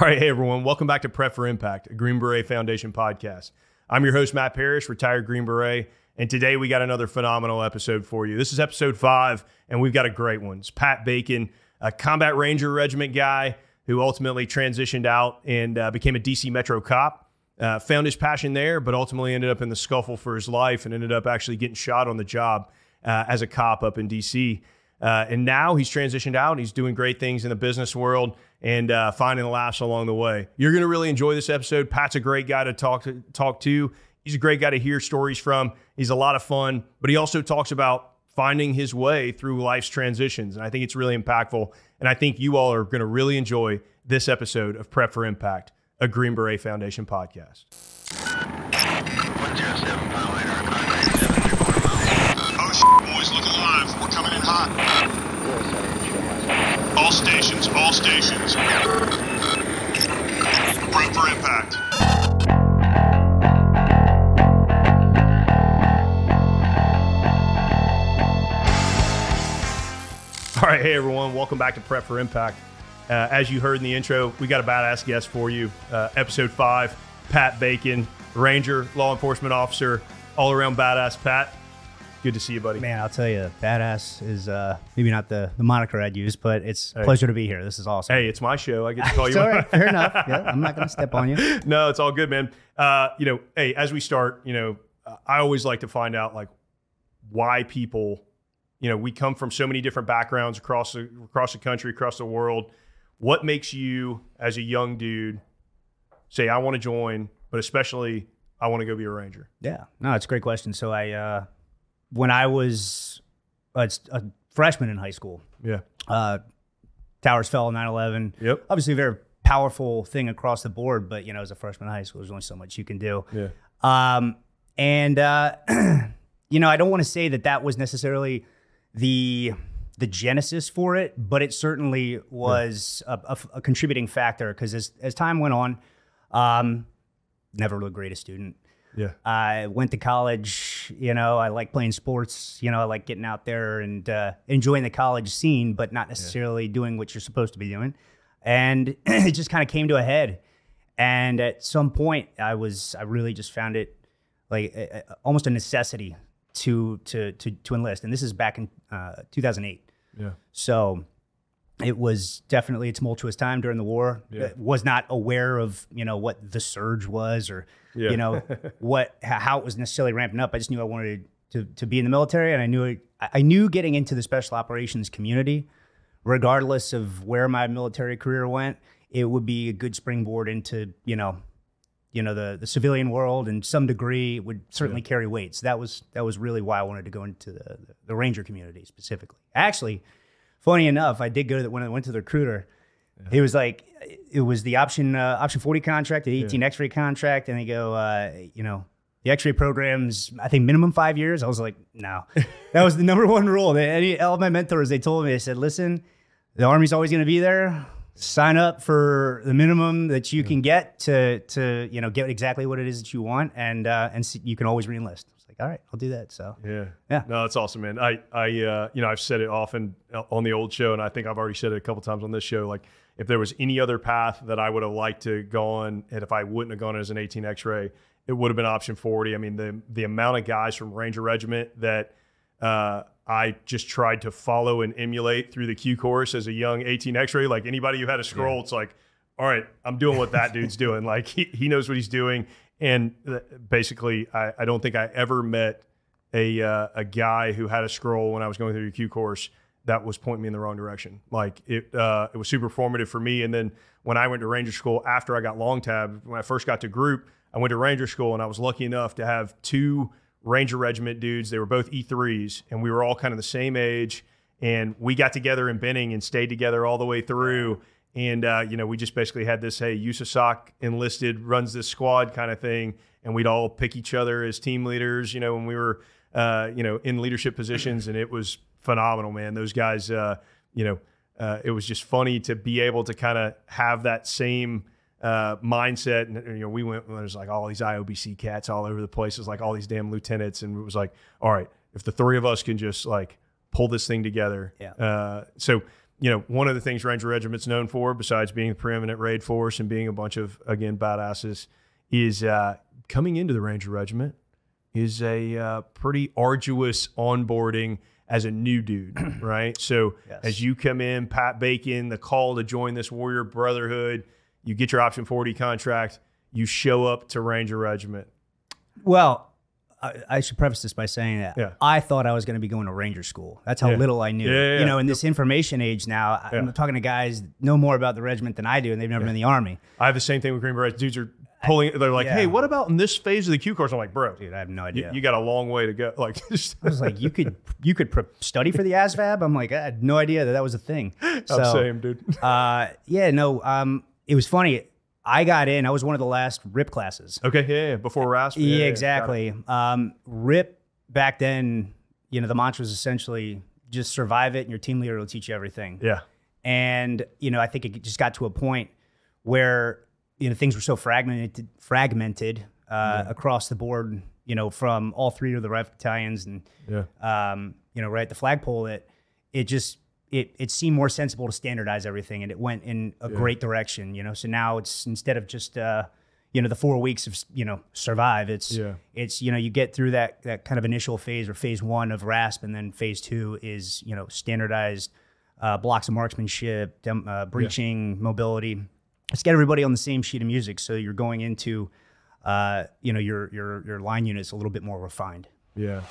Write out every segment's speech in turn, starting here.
All right, hey everyone, welcome back to Prep for Impact, a Green Beret Foundation podcast. I'm your host, Matt Parrish, retired Green Beret, and today we got another phenomenal episode for you. This is episode five, and we've got a great one. It's Pat Bacon, a Combat Ranger Regiment guy who ultimately transitioned out and uh, became a DC Metro cop. Uh, found his passion there, but ultimately ended up in the scuffle for his life and ended up actually getting shot on the job uh, as a cop up in DC. Uh, and now he's transitioned out. And he's doing great things in the business world and uh, finding the laughs along the way. You're going to really enjoy this episode. Pat's a great guy to talk to. Talk to. He's a great guy to hear stories from. He's a lot of fun, but he also talks about finding his way through life's transitions, and I think it's really impactful. And I think you all are going to really enjoy this episode of Prep for Impact, a Green Beret Foundation podcast. Oh, shit, boys, look alive. We're coming in hot. All stations, all stations. Prep for impact. All right, hey everyone, welcome back to Prep for Impact. Uh, as you heard in the intro, we got a badass guest for you. Uh, episode five, Pat Bacon, Ranger, law enforcement officer, all around badass. Pat, good to see you, buddy. Man, I'll tell you, badass is uh, maybe not the, the moniker I'd use, but it's a Hey. pleasure to be here. This is awesome. Hey, it's my show. I get to call you. all right. Fair enough. Yeah, I'm not going to step on you. no, it's all good, man. Uh, you know, hey, as we start, you know, I always like to find out like why people, you know, we come from so many different backgrounds across the across the country, across the world. What makes you, as a young dude, say I want to join, but especially I want to go be a ranger? Yeah, no, it's a great question. So I, uh, when I was a, a freshman in high school, Yeah. uh, towers fell in 9/11. Yep. Obviously, a very powerful thing across the board, but you know, as a freshman in high school, there's only so much you can do. Yeah. Um, and uh, you know, I don't want to say that that was necessarily the the genesis for it, but it certainly was a, a, a contributing factor because as as time went on, um, never the greatest student. Yeah. I went to college. You know, I like playing sports. You know, I like getting out there and uh, enjoying the college scene, but not necessarily doing what you're supposed to be doing. And it just kind of came to a head. And at some point, I was I really just found it like a, a- almost a necessity to to to to enlist. And this is back in uh, 2008. Yeah. So it was definitely a tumultuous time during the war. Yeah. Uh, Was not aware of you know what the surge was or Yeah. you know what how it was necessarily ramping up. I just knew I wanted to to be in the military, and I knew it, I I knew getting into the special operations community, regardless of where my military career went, it would be a good springboard into you know you know the the civilian world and some degree would certainly carry weight. So that was that was really why I wanted to go into the the ranger community specifically. Actually, funny enough, I did go to the, when I went to the recruiter. It was like it was the option uh, option forty contract, the eighteen X ray contract, and they go, uh, you know, the X ray programs. I think minimum five years. I was like, no, that was the number one rule. They, any all of my mentors they told me they said, listen, the army's always going to be there. Sign up for the minimum that you can get to to you know get exactly what it is that you want, and uh, and you can always reenlist. All right, I'll do that. So Yeah. Yeah. No, that's awesome, man. I, I, uh, you know, I've said it often on the old show, and I think I've already said it a couple times on this show. Like, if there was any other path that I would have liked to go on, and if I wouldn't have gone as an 18 X-ray, it would have been option 40. I mean, the the amount of guys from Ranger Regiment that uh, I just tried to follow and emulate through the Q course as a young 18 X-ray. Like anybody who had a scroll, it's like, all right, I'm doing what that dude's doing. Like he, he knows what he's doing. And uh, basically, I, I don't think I ever met a uh, a guy who had a scroll when I was going through the Q course that was pointing me in the wrong direction. Like it uh, it was super formative for me. And then when I went to Ranger School after I got long tab, when I first got to group, I went to Ranger School and I was lucky enough to have two Ranger Regiment dudes. They were both E3s, and we were all kind of the same age. And we got together in Benning and stayed together all the way through. And uh, you know, we just basically had this hey, USASOC enlisted runs this squad kind of thing, and we'd all pick each other as team leaders. You know, when we were uh, you know in leadership positions, and it was phenomenal, man. Those guys, uh, you know, uh, it was just funny to be able to kind of have that same uh, mindset. And you know, we went there's like all these IOBC cats all over the place. It's like all these damn lieutenants, and it was like, all right, if the three of us can just like pull this thing together. Yeah. Uh, so you know, one of the things Ranger Regiment's known for, besides being the preeminent raid force and being a bunch of again badasses, is uh, coming into the Ranger Regiment is a uh, pretty arduous onboarding as a new dude, right? So Yes. as you come in, Pat Bacon, the call to join this Warrior Brotherhood, you get your option 40 contract, you show up to Ranger Regiment. Well, I, I should preface this by saying that Yeah. I thought I was going to be going to Ranger school. That's how Yeah. little I knew. Yeah, You know, in this information age now, I'm talking to guys know more about the regiment than I do, and they've never been in the army. I have the same thing with Green Berets. Dudes are pulling, they're like, hey, what about in this phase of the Q course? I'm like, bro, Dude, I have no idea. you got a long way to go. Like, I was like, you could you could pre- study for the ASVAB. I'm like, I had no idea that that was a thing. So, I'm saying, dude. uh, yeah, no, um, it was funny. I got in. I was one of the last RIP classes. Okay, yeah, yeah. Before RASP. Yeah, yeah, exactly. Um, RIP back then, you know, the mantra was essentially just survive it, and your team leader will teach you everything. Yeah, And you know, I think it just got to a point where you know things were so fragmented, fragmented uh, across the board. You know, from all three of the rifle battalions and yeah, um, you know, right at the flagpole, that it just it it seemed more sensible to standardize everything, and it went in a great direction. You know, so now it's instead of just uh, you know the four weeks of you know survive, it's Yeah. it's you know you get through that that kind of initial phase or phase one of RASP, and then phase two is you know standardized uh, blocks of marksmanship, dem- uh, breaching, mobility. Let's get everybody on the same sheet of music, so you're going into uh, you know your your your line units a little bit more refined. yeah.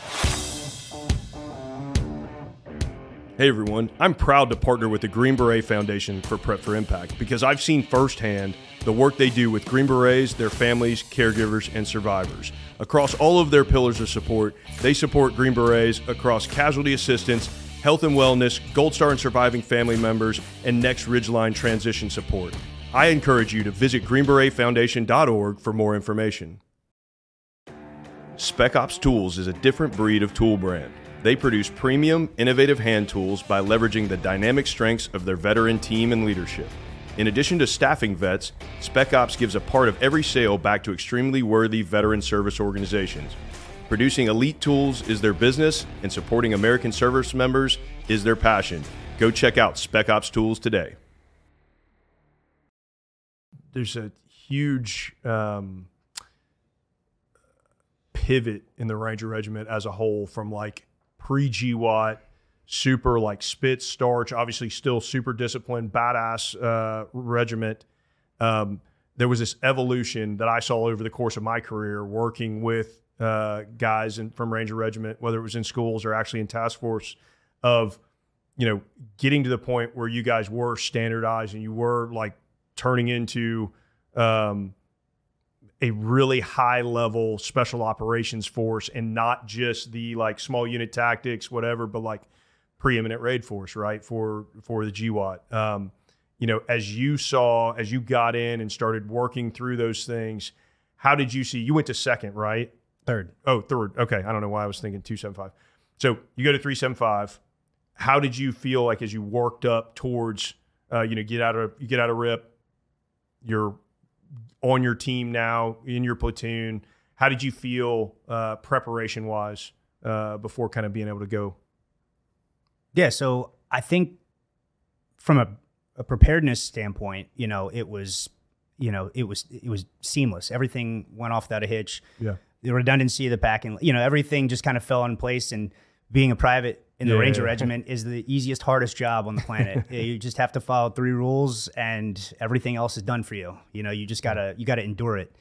Hey everyone, I'm proud to partner with the Green Beret Foundation for Prep for Impact because I've seen firsthand the work they do with Green Berets, their families, caregivers, and survivors. Across all of their pillars of support, they support Green Berets across casualty assistance, health and wellness, Gold Star and surviving family members, and Next Ridgeline transition support. I encourage you to visit greenberetfoundation.org for more information. Spec Ops Tools is a different breed of tool brand. They produce premium, innovative hand tools by leveraging the dynamic strengths of their veteran team and leadership. In addition to staffing vets, Spec Ops gives a part of every sale back to extremely worthy veteran service organizations. Producing elite tools is their business, and supporting American service members is their passion. Go check out Spec Ops Tools today. There's a huge um, pivot in the Ranger Regiment as a whole from like pre GWOT, super like spit starch, obviously still super disciplined, badass uh, regiment. Um, there was this evolution that I saw over the course of my career working with uh, guys in, from Ranger Regiment, whether it was in schools or actually in task force, of you know getting to the point where you guys were standardized and you were like turning into um, a really high level special operations force and not just the like small unit tactics, whatever, but like preeminent raid force, right? For for the GWOT. Um, you know, as you saw, as you got in and started working through those things, how did you see? You went to second, right? Third. Oh, third. Okay. I don't know why I was thinking 275. So you go to 375. How did you feel like as you worked up towards, uh, you know, get out of, you get out of RIP, you're on your team now, in your platoon. How did you feel uh, preparation wise uh, before kind of being able to go? Yeah, so I think from a, a preparedness standpoint, you know, it was, you know, it was it was seamless. Everything went off without a hitch. Yeah. The redundancy of the packing, you know, everything just kind of fell in place. And being a private in the Yeah. Ranger Regiment is the easiest, hardest job on the planet. You just have to follow three rules, and everything else is done for you. You know, you just gotta you gotta endure it.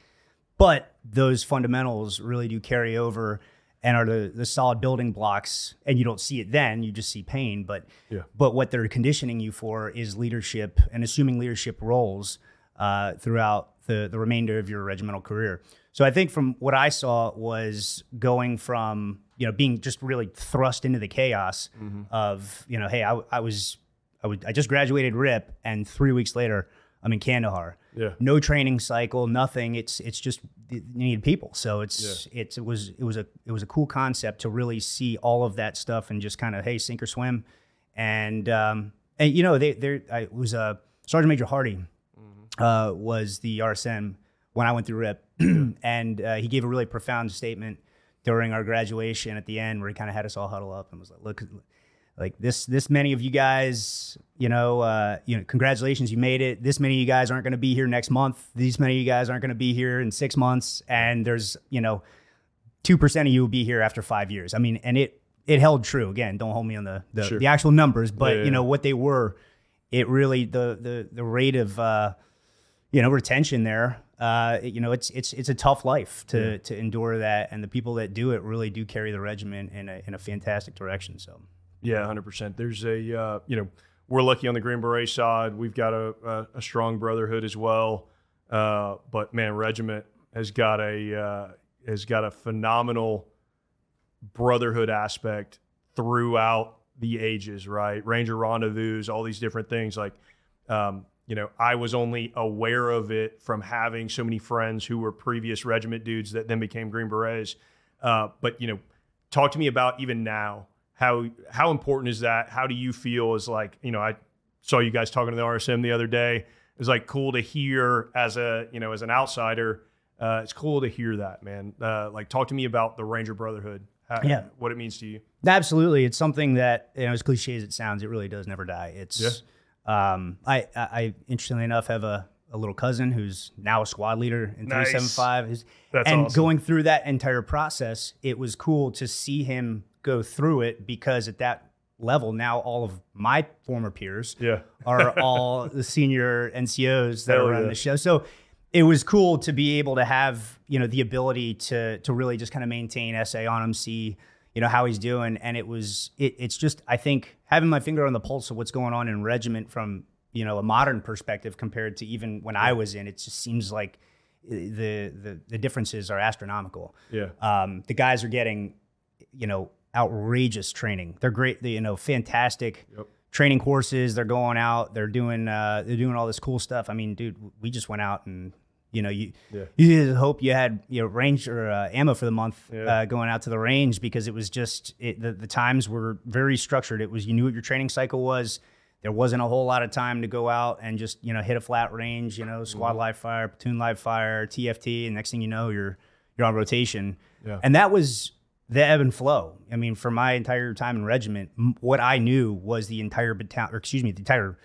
But those fundamentals really do carry over and are the, the solid building blocks. And you don't see it then, you just see pain. But Yeah. but what they're conditioning you for is leadership and assuming leadership roles uh, throughout the, the remainder of your regimental career. So I think from what I saw was going from, you know, being just really thrust into the chaos of, you know, hey, I, I was, I, would, I just graduated RIP and three weeks later I'm in Kandahar. Yeah. no training cycle, nothing. It's it's just you need people. So it's it's it was it was a it was a cool concept to really see all of that stuff and just kind of hey sink or swim, and um and you know they there I it was uh, Sergeant Major Hardy uh, was the RSM when I went through RIP, and uh, he gave a really profound statement during our graduation at the end where he kind of had us all huddle up and was like, look. like this this many of you guys you know uh, you know congratulations you made it. This many of you guys aren't going to be here next month. These many of you guys aren't going to be here in six months. And there's you know 2% of you will be here after five years. I mean and it it held true. Again don't hold me on the the, Sure. the actual numbers but Yeah, yeah, you know what they were it really the the the rate of uh you know retention there uh you know it's it's it's a tough life to to endure that and the people that do it really do carry the regiment in a in a fantastic direction so Yeah, hundred percent. There's a uh, you know we're lucky on the Green Beret side. We've got a, a, a strong brotherhood as well. Uh, but man, regiment has got a uh, has got a phenomenal brotherhood aspect throughout the ages. Right, Ranger rendezvous, all these different things. Like um, you know, I was only aware of it from having so many friends who were previous regiment dudes that then became Green Berets. Uh, but you know, talk to me about even now how how important is that? How do you feel? Is like you know, I saw you guys talking to the RSM the other day. It was like cool to hear as a you know as an outsider. Uh, it's cool to hear that, man. Uh, like, talk to me about the Ranger Brotherhood. How, Yeah. what it means to you. Absolutely, it's something that you know, as cliche as it sounds, it really does never die. It's, um, I, I, I interestingly enough have a, a little cousin who's now a squad leader in Nice. three seven five. That's and awesome. going through that entire process, it was cool to see him go through it because at that level, now all of my former peers Yeah. are all the senior NCOs that Hell are on yeah. the show. So it was cool to be able to have, you know, the ability to to really just kind of maintain SA on him, see, you know, how he's doing. And it was it, it's just I think having my finger on the pulse of what's going on in regiment from, you know, a modern perspective compared to even when I was in, it just seems like uh, the the, the differences are astronomical. Yeah. Um, the guys are getting, you know, outrageous training. They're great. They, you know, fantastic Yep. training courses. They're going out. They're doing. Uh, they're doing all this cool stuff. I mean, dude, we just went out and you know you Yeah. you just hope you had you know range or uh, ammo for the month Yeah. uh, going out to the range because it was just it, the the times were very structured. It was you knew what your training cycle was. There wasn't a whole lot of time to go out and just you know hit a flat range. You know, squad live fire, platoon live fire, TFT, and next thing you know, you're you're on rotation. Yeah. And that was the ebb and flow. I mean, for my entire time in regiment, m- what I knew was the entire battalion, or excuse me, the entire,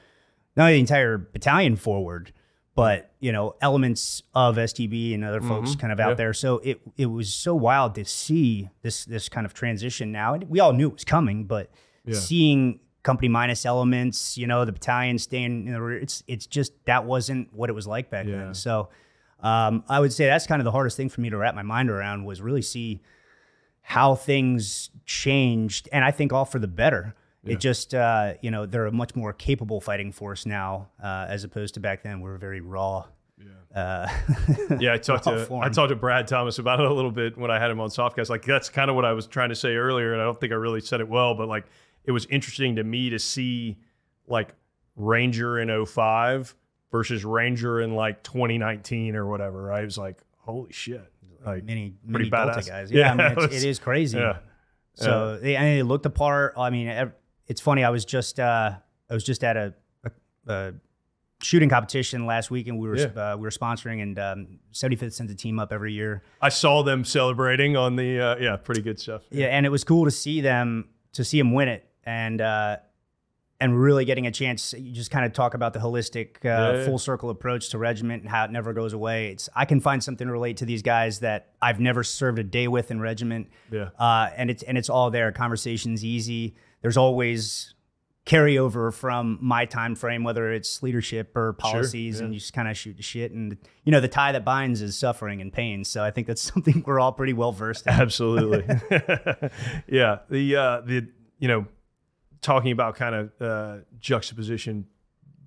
not the entire battalion forward, but you know, elements of STB and other folks kind of out Yeah. there. So it it was so wild to see this this kind of transition. Now And we all knew it was coming, but Yeah. seeing company minus elements, you know, the battalion staying in the rear, it's it's just that wasn't what it was like back Yeah. then. So um, I would say that's kind of the hardest thing for me to wrap my mind around was really see how things changed, and I think all for the better. It just, uh, you know, they're a much more capable fighting force now, uh, as opposed to back then. We were very raw. Uh, Yeah, I talked to I talked to Brad Thomas about it a little bit when I had him on Softcast. Like that's kind of what I was trying to say earlier, and I don't think I really said it well, but like it was interesting to me to see like Ranger in 05 versus Ranger in like 2019 or whatever. Right? It was like holy shit, like many many Delta guys. Yeah, Yeah, I mean, it it's, was- it is crazy. yeah. So they, and they looked apart. I mean, it's funny. I was just uh, I was just at a, a, a shooting competition last week, and we were Yeah. uh, we were sponsoring, and um, 75th sends a team up every year. I saw them celebrating on the uh, yeah, pretty good stuff. Yeah, and it was cool to see them to see them win it, and uh, and really getting a chance. You just kind of talk about the holistic, uh, Yeah, full circle approach to regiment and how it never goes away. It's I can find something to relate to these guys that I've never served a day with in regiment. Yeah. uh, and it's and it's all there. Conversation's easy. There's always carryover from my time frame, whether it's leadership or policies, yeah. and you just kind of shoot the shit. And you know, the tie that binds is suffering and pain. So I think that's something we're all pretty well versed in. Absolutely. yeah. The uh the you know talking about kind of uh juxtaposition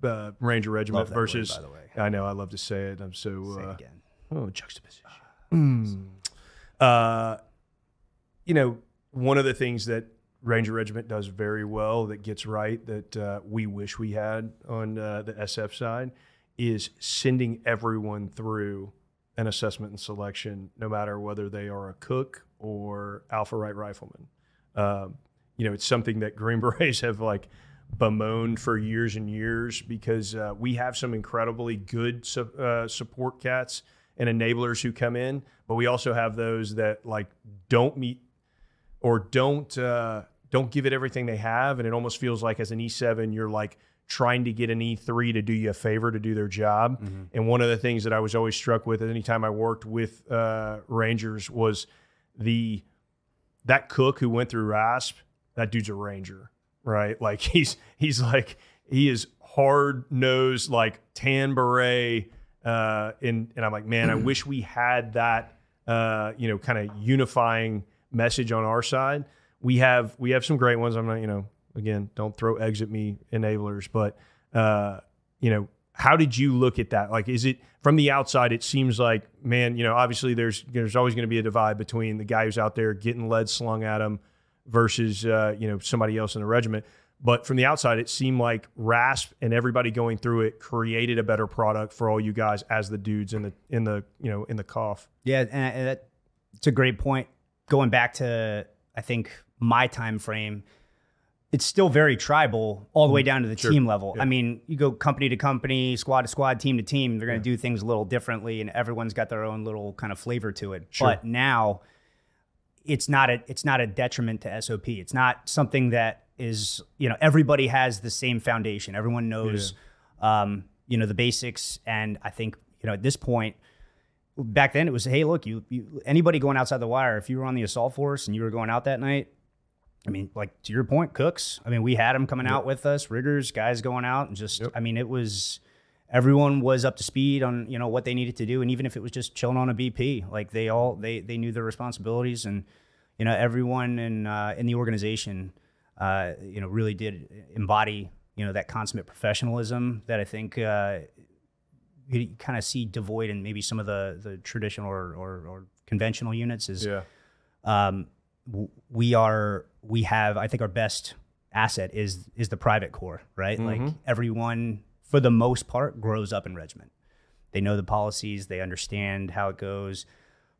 uh Ranger Regiment that word, versus by the way. I know I love to say it. I'm so Say it uh, again. oh juxtaposition. Mm. Uh you know, one of the things that Ranger Regiment does very well that gets right that uh, we wish we had on uh, the SF side is sending everyone through an assessment and selection, no matter whether they are a cook or Alpha Right rifleman. Um, you know, it's something that Green Berets have like bemoaned for years and years because uh, we have some incredibly good su- uh, support cats and enablers who come in, but we also have those that like don't meet or don't uh, don't give it everything they have, and it almost feels like as an E7, you're like trying to get an E3 to do you a favor to do their job. And one of the things that I was always struck with at any time I worked with uh, Rangers was the that cook who went through RASP. That dude's a Ranger, right? Like he's he's like he is hard nosed, like tan beret. Uh, and and I'm like, man, I wish we had that. Uh, you know, kind of unifying message on our side. We have we have some great ones. I'm not, you know, again, don't throw eggs at me, enablers. But uh, you know, how did you look at that? Like, is it from the outside? It seems like, man, you know, obviously there's there's always going to be a divide between the guy who's out there getting lead slung at him versus uh, you know somebody else in the regiment. But from the outside, it seemed like RASP and everybody going through it created a better product for all you guys as the dudes in the in the you know in the cough. Yeah, and, that, it's a great point. Going back to I think my time frame, it's still very tribal all the way down to the Sure. team level. Yeah. I mean, you go company to company, squad to squad, team to team, they're going to do things a little differently, and everyone's got their own little kind of flavor to it. Sure. But now, it's not a it's not a detriment to SOP. It's not something that is you know everybody has the same foundation. Everyone knows um, you know the basics, and I think you know at this point back then it was hey look you, you anybody going outside the wire if you were on the assault force and you were going out that night i mean like to your point cooks i mean we had them coming out with us riggers guys going out and just i mean it was everyone was up to speed on you know what they needed to do. And even if it was just chilling on a bp like they all they they knew their responsibilities. And you know everyone in uh, in the organization uh, you know really did embody you know that consummate professionalism that i think uh, you kind of see devoid in maybe some of the the traditional or, or, or conventional units is Yeah, um, w- we are we have I think our best asset is is the private core right? Like everyone for the most part grows up in regiment. They know the policies, they understand how it goes.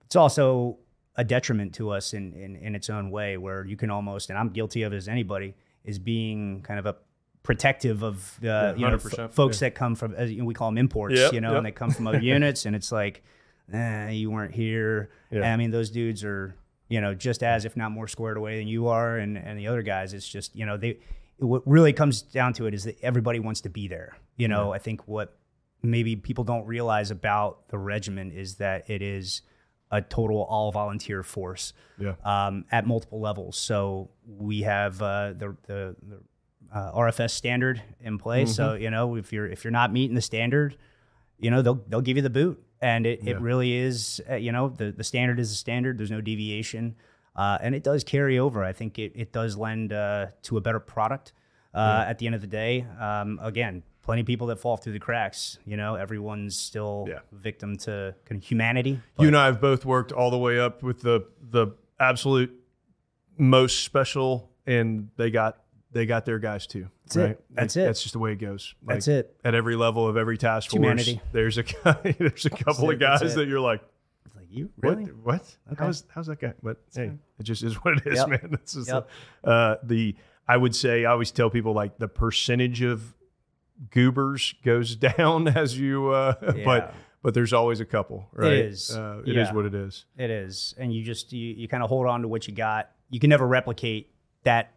It's also a detriment to us in, in in its own way, where you can almost, and I'm guilty of as anybody, is being kind of a protective of the you know f- folks yeah. that come from as we call them imports, Yep, you know, yep. and they come from other units, and it's like, eh, you weren't here. Yeah. And I mean, those dudes are you know just as if not more squared away than you are, and and the other guys. It's just you know they. What really comes down to it is that everybody wants to be there. You know, I think what maybe people don't realize about the regiment is that it is a total all volunteer force yeah, um, at multiple levels. So we have uh, the the, the uh, RFS standard in place. So Mm-hmm. you know if you're if you're not meeting the standard, you know they'll they'll give you the boot, and it, it really is uh, you know the the standard is the standard. There's no deviation, uh, and it does carry over. I think it it does lend uh, to a better product uh, at the end of the day. Um, again. Plenty of people that fall through the cracks. You know, everyone's still Yeah. victim to kind of humanity. you and I have both worked all the way up with the the absolute most special, and they got they got their guys too. That's right? it. That's Like, it. That's just the way it goes. That's it. At every level of every task force, humanity. there's a guy, there's a couple it, of guys that you're like, like you what? really. What? Okay. How's how's that guy? But hey, it just is what it is, Yep. man. This is Yep. uh, the. I would say I always tell people like the percentage of goobers goes down as you, uh, Yeah. but but there's always a couple, right? is. Uh, it is Yeah. what it is. It is, and you just you, you kind of hold on to what you got. You can never replicate that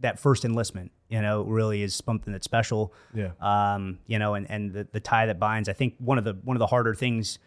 that first enlistment. You know, really is something that's special. Yeah. Um, you know, and and the, the tie that binds. I think one of the one of the harder things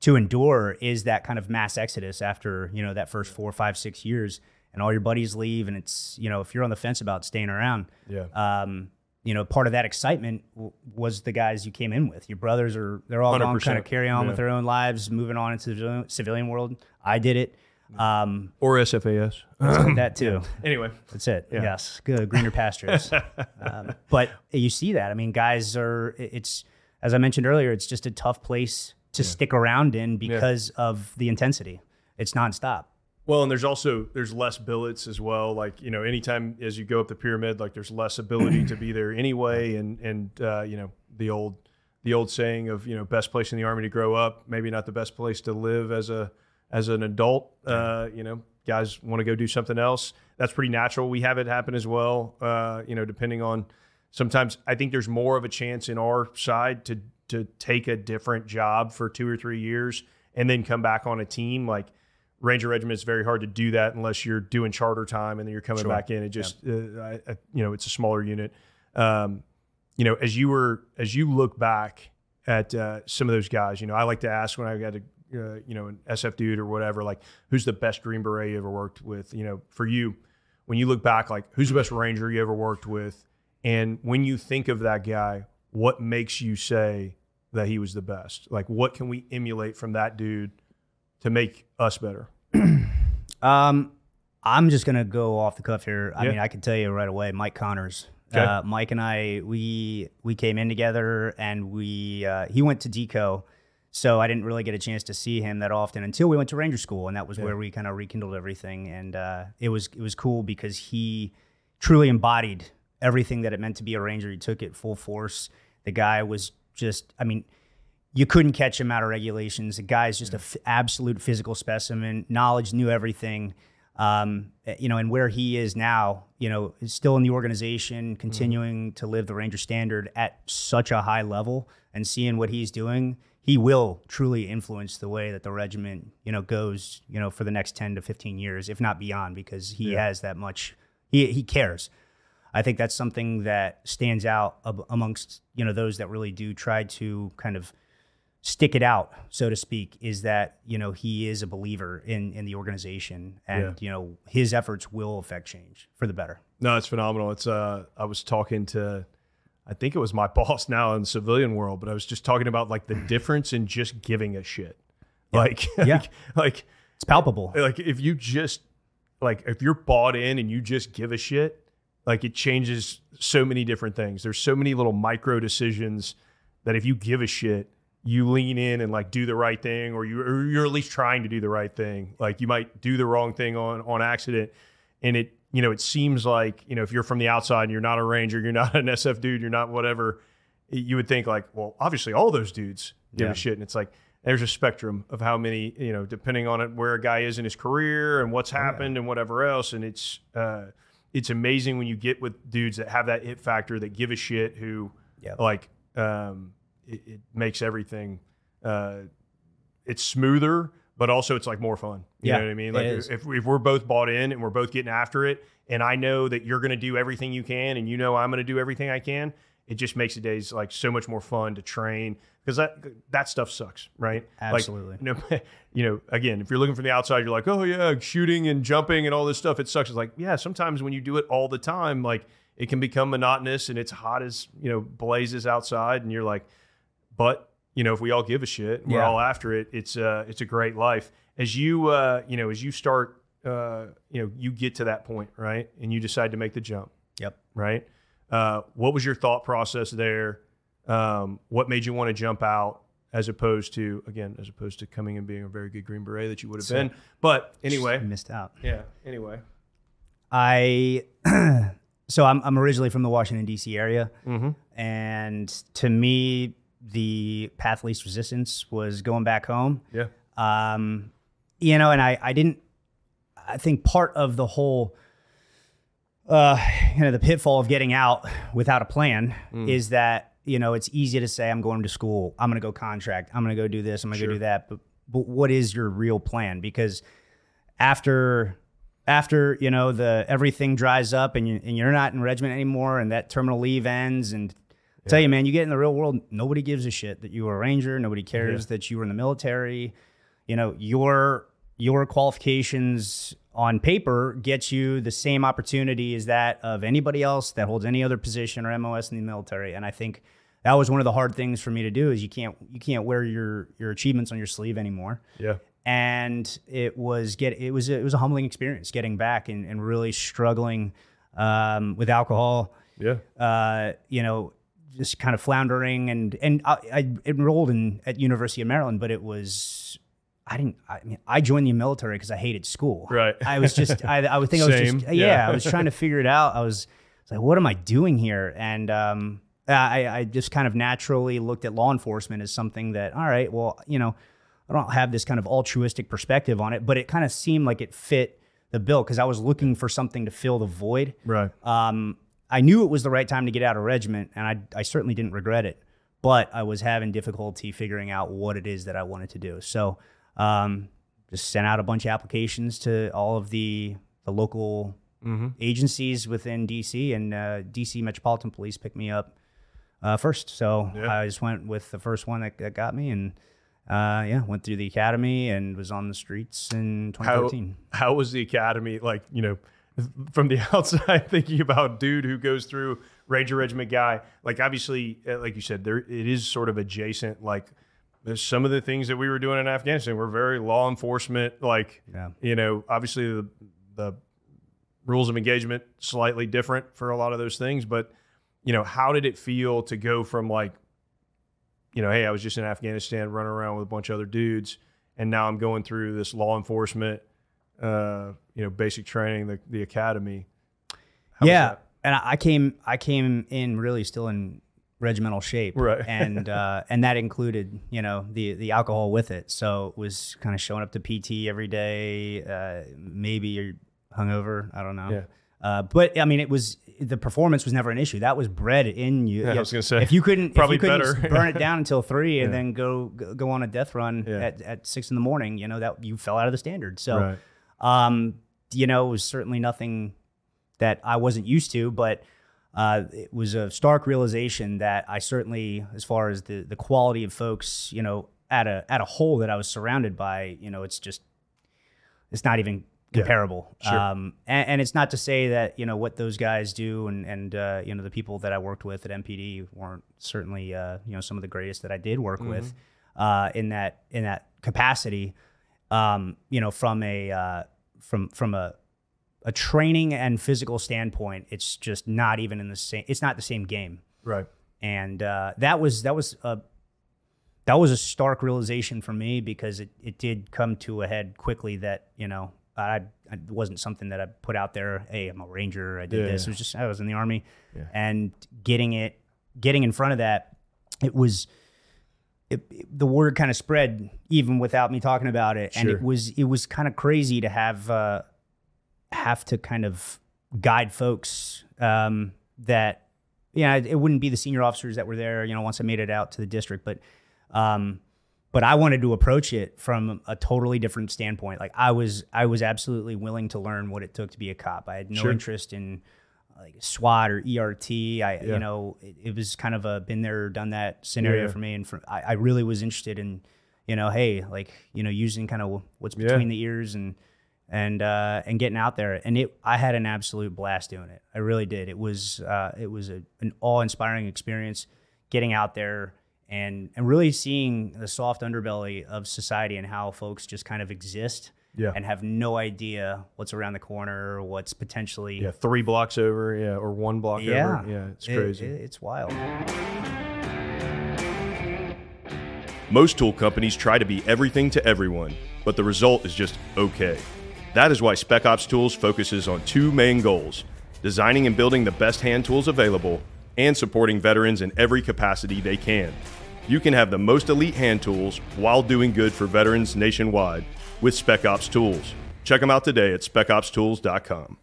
to endure is that kind of mass exodus after you know that first four, five, six years, and all your buddies leave, and it's you know if you're on the fence about staying around, Yeah. um, you know, part of that excitement w- was the guys you came in with. Your brothers are they're all gone, 100%. kind of carry on with their own lives, moving on into the civilian, world. I did it. Um, Or SFAS. that too. Anyway, That's it. Yes, good greener pastures. um, but you see that. I mean, guys are. It's as I mentioned earlier. It's just a tough place to stick around in because of the intensity. It's nonstop. Well, and there's also there's less billets as well. Like you know, anytime as you go up the pyramid, like there's less ability to be there anyway. And and uh, you know the old the old saying of you know best place in the army to grow up, maybe not the best place to live as a as an adult. Uh, you know, guys want to go do something else. That's pretty natural. We have it happen as well. Uh, you know, depending on sometimes I think there's more of a chance in our side to to take a different job for two or three years and then come back on a team like Ranger regiment, it's very hard to do that unless you're doing charter time and then you're coming Sure. back in. It just, uh, I, I, you know, it's a smaller unit. Um, you know, as you were, as you look back at uh, some of those guys, you know, I like to ask when I got a, uh, you know, an SF dude or whatever, like, who's the best Green Beret you ever worked with? You know, for you, when you look back, like, who's the best Ranger you ever worked with? And when you think of that guy, what makes you say that he was the best? Like, what can we emulate from that dude to make us better? Um, I'm just gonna go off the cuff here. I Yeah. mean, I can tell you right away, Mike Connors. Okay. Uh, Mike and I, we we came in together, and we uh, he went to Deco, so I didn't really get a chance to see him that often until we went to Ranger School, and that was where we kind of rekindled everything. And uh, it was it was cool because he truly embodied everything that it meant to be a Ranger. He took it full force. The guy was just, I mean, you couldn't catch him out of regulations. The guy's just an f- absolute physical specimen. Knowledge, knew everything. Um, eh, you know, and where he is now, you know, is still in the organization, continuing to live the Ranger standard at such a high level, and seeing what he's doing, he will truly influence the way that the regiment, you know, goes, you know, for the next ten to fifteen years, if not beyond, because he has that much. He he cares. I think that's something that stands out ab- amongst you know those that really do try to kind of stick it out, so to speak. Is that you know he is a believer in in the organization, and Yeah. you know his efforts will affect change for the better. No, it's phenomenal. It's uh, I was talking to, I think it was my boss now in the civilian world, but I was just talking about like the difference in just giving a shit. Like, Yeah. like, like, It's palpable. like if you just, like, if you're bought in and you just give a shit, like it changes so many different things. There's so many little micro decisions that if you give a shit, you lean in and like do the right thing, or you or you're at least trying to do the right thing. Like you might do the wrong thing on on accident, and it you know it seems like you know if you're from the outside and you're not a ranger, you're not an SF dude, you're not whatever. You would think like, well, obviously all those dudes give Yeah. a shit, and it's like there's a spectrum of how many you know depending on it where a guy is in his career and what's happened and whatever else, and it's. uh it's amazing when you get with dudes that have that it factor that give a shit who Yep. like um it, it makes everything uh it's smoother but also it's like more fun you Yeah, know what i mean like if, if we're both bought in and we're both getting after it and i know that you're going to do everything you can and you know i'm going to do everything i can it just makes the days like so much more fun to train because that that stuff sucks right Absolutely. like, you know, you know, again, if you're looking from the outside, you're like, oh yeah, shooting and jumping and all this stuff, it sucks. It's like, yeah, sometimes when you do it all the time, like it can become monotonous and it's hot as you know blazes outside, and you're like, but you know, if we all give a shit, and we're all after it, it's uh, it's a great life. As you uh, you know, as you start, uh, you know, you get to that point, right, and you decide to make the jump, Yep. right? Uh, what was your thought process there? Um, what made you want to jump out as opposed to again, as opposed to coming and being a very good Green Beret that you would have been? But anyway, Missed out. yeah. Anyway, I so I'm I'm originally from the Washington D.C. area, Mm-hmm. and to me, the path least resistance was going back home. yeah, Um, you know, and I I didn't. I think part of the whole, uh, you know, the pitfall of getting out without a plan Mm. is that you know it's easy to say I'm going to school, I'm going to go contract, I'm going to go do this, I'm going to Sure. go do that, but but what is your real plan? Because after after you know the everything dries up and you and you're not in regiment anymore and that terminal leave ends and I tell you man you get in the real world nobody gives a shit that you were a ranger. Nobody cares that you were in the military. You know your your qualifications on paper get you the same opportunity as that of anybody else that holds any other position or MOS in the military. And I think that was one of the hard things for me to do is you can't you can't wear your your achievements on your sleeve anymore. Yeah, and it was get it was a, it was a humbling experience getting back and, and really struggling um, with alcohol. Yeah, uh, you know just kind of floundering and and I, I enrolled in at University of Maryland but it was I didn't I mean I joined the military because I hated school. Right. I was just I, I would think I was just yeah. yeah. I was trying to figure it out. I was, I was like what am I doing here? And um, I, I just kind of naturally looked at law enforcement as something that all right well you know I don't have this kind of altruistic perspective on it but it kind of seemed like it fit the bill because I was looking for something to fill the void. Right, um, I knew it was the right time to get out of regiment, and I, I certainly didn't regret it. But I was having difficulty figuring out what it is that I wanted to do. So um, just sent out a bunch of applications to all of the the local agencies within DC, and uh, DC Metropolitan Police picked me up uh, first. So Yeah. I just went with the first one that, that got me, and uh, yeah, went through the academy and was on the streets in How 2013. how was the academy like? You know, from the outside thinking about dude who goes through Ranger Regiment guy. Like obviously, uh, like you said, there it is sort of adjacent. Like some of the things that we were doing in Afghanistan were very law enforcement. Like Yeah. you know, obviously the the rules of engagement slightly different for a lot of those things, but you know, how did it feel to go from like, you know, hey, I was just in Afghanistan running around with a bunch of other dudes, and now I'm going through this law enforcement, uh, you know, basic training, the the academy. How yeah, and I came I came in really still in regimental shape, Right. and uh, and that included you know the the alcohol with it. So it was kind of showing up to PT every day. Uh, maybe you're hungover. I don't know. Yeah. Uh, but I mean, it was the performance was never an issue. That was bred in you. Yeah, I was gonna say, if you couldn't probably you couldn't better. burn it down until three and Yeah. then go go go on a death run Yeah. at, at six in the morning, you know that you fell out of the standard. So Right. Um, you know, it was certainly nothing that I wasn't used to, but uh, it was a stark realization that I certainly, as far as the the quality of folks, you know, at a at a whole that I was surrounded by, you know, it's just it's not even Yeah. comparable. Sure. Um, and, and it's not to say that you know what those guys do, and and uh, you know the people that I worked with at MPD weren't certainly uh, you know some of the greatest that I did work with uh, in that in that capacity. Um, you know, from a uh, from from a a training and physical standpoint, it's just not even in the same. It's not the same game Right. and uh, that was that was a that was a stark realization for me because it, it did come to a head quickly that you know I, I wasn't something that I put out there. Hey, I'm a ranger. I did Yeah, this. yeah. It was just I was in the army, Yeah. and getting it getting in front of that, it was. It, it- the word kind of spread even without me talking about it, and Sure. it was it was kind of crazy to have uh, have to kind of guide folks um, that yeah, it, it wouldn't be the senior officers that were there, you know, once I made it out to the district, but um but I wanted to approach it from a totally different standpoint. Like I was I was absolutely willing to learn what it took to be a cop. I had no Sure. interest in like SWAT or ERT. I Yeah. you know, it, it was kind of a been there done that scenario Yeah. for me and for, I, I really was interested in you know, hey, like, you know, using kind of what's Yeah. between the ears and and uh, and getting out there. And it, I had an absolute blast doing it. I really did. It was uh, it was a, an awe inspiring experience getting out there and and really seeing the soft underbelly of society and how folks just kind of exist Yeah. and have no idea what's around the corner or what's potentially Yeah. Three blocks over. Yeah. Or one block yeah over. Yeah. It's It- crazy. it- it's wild. Most tool companies try to be everything to everyone, but the result is just okay. That is why Spec Ops Tools focuses on two main goals designing and building the best hand tools available, and supporting veterans in every capacity they can. You can have the most elite hand tools while doing good for veterans nationwide with Spec Ops Tools. Check them out today at specopstools.com.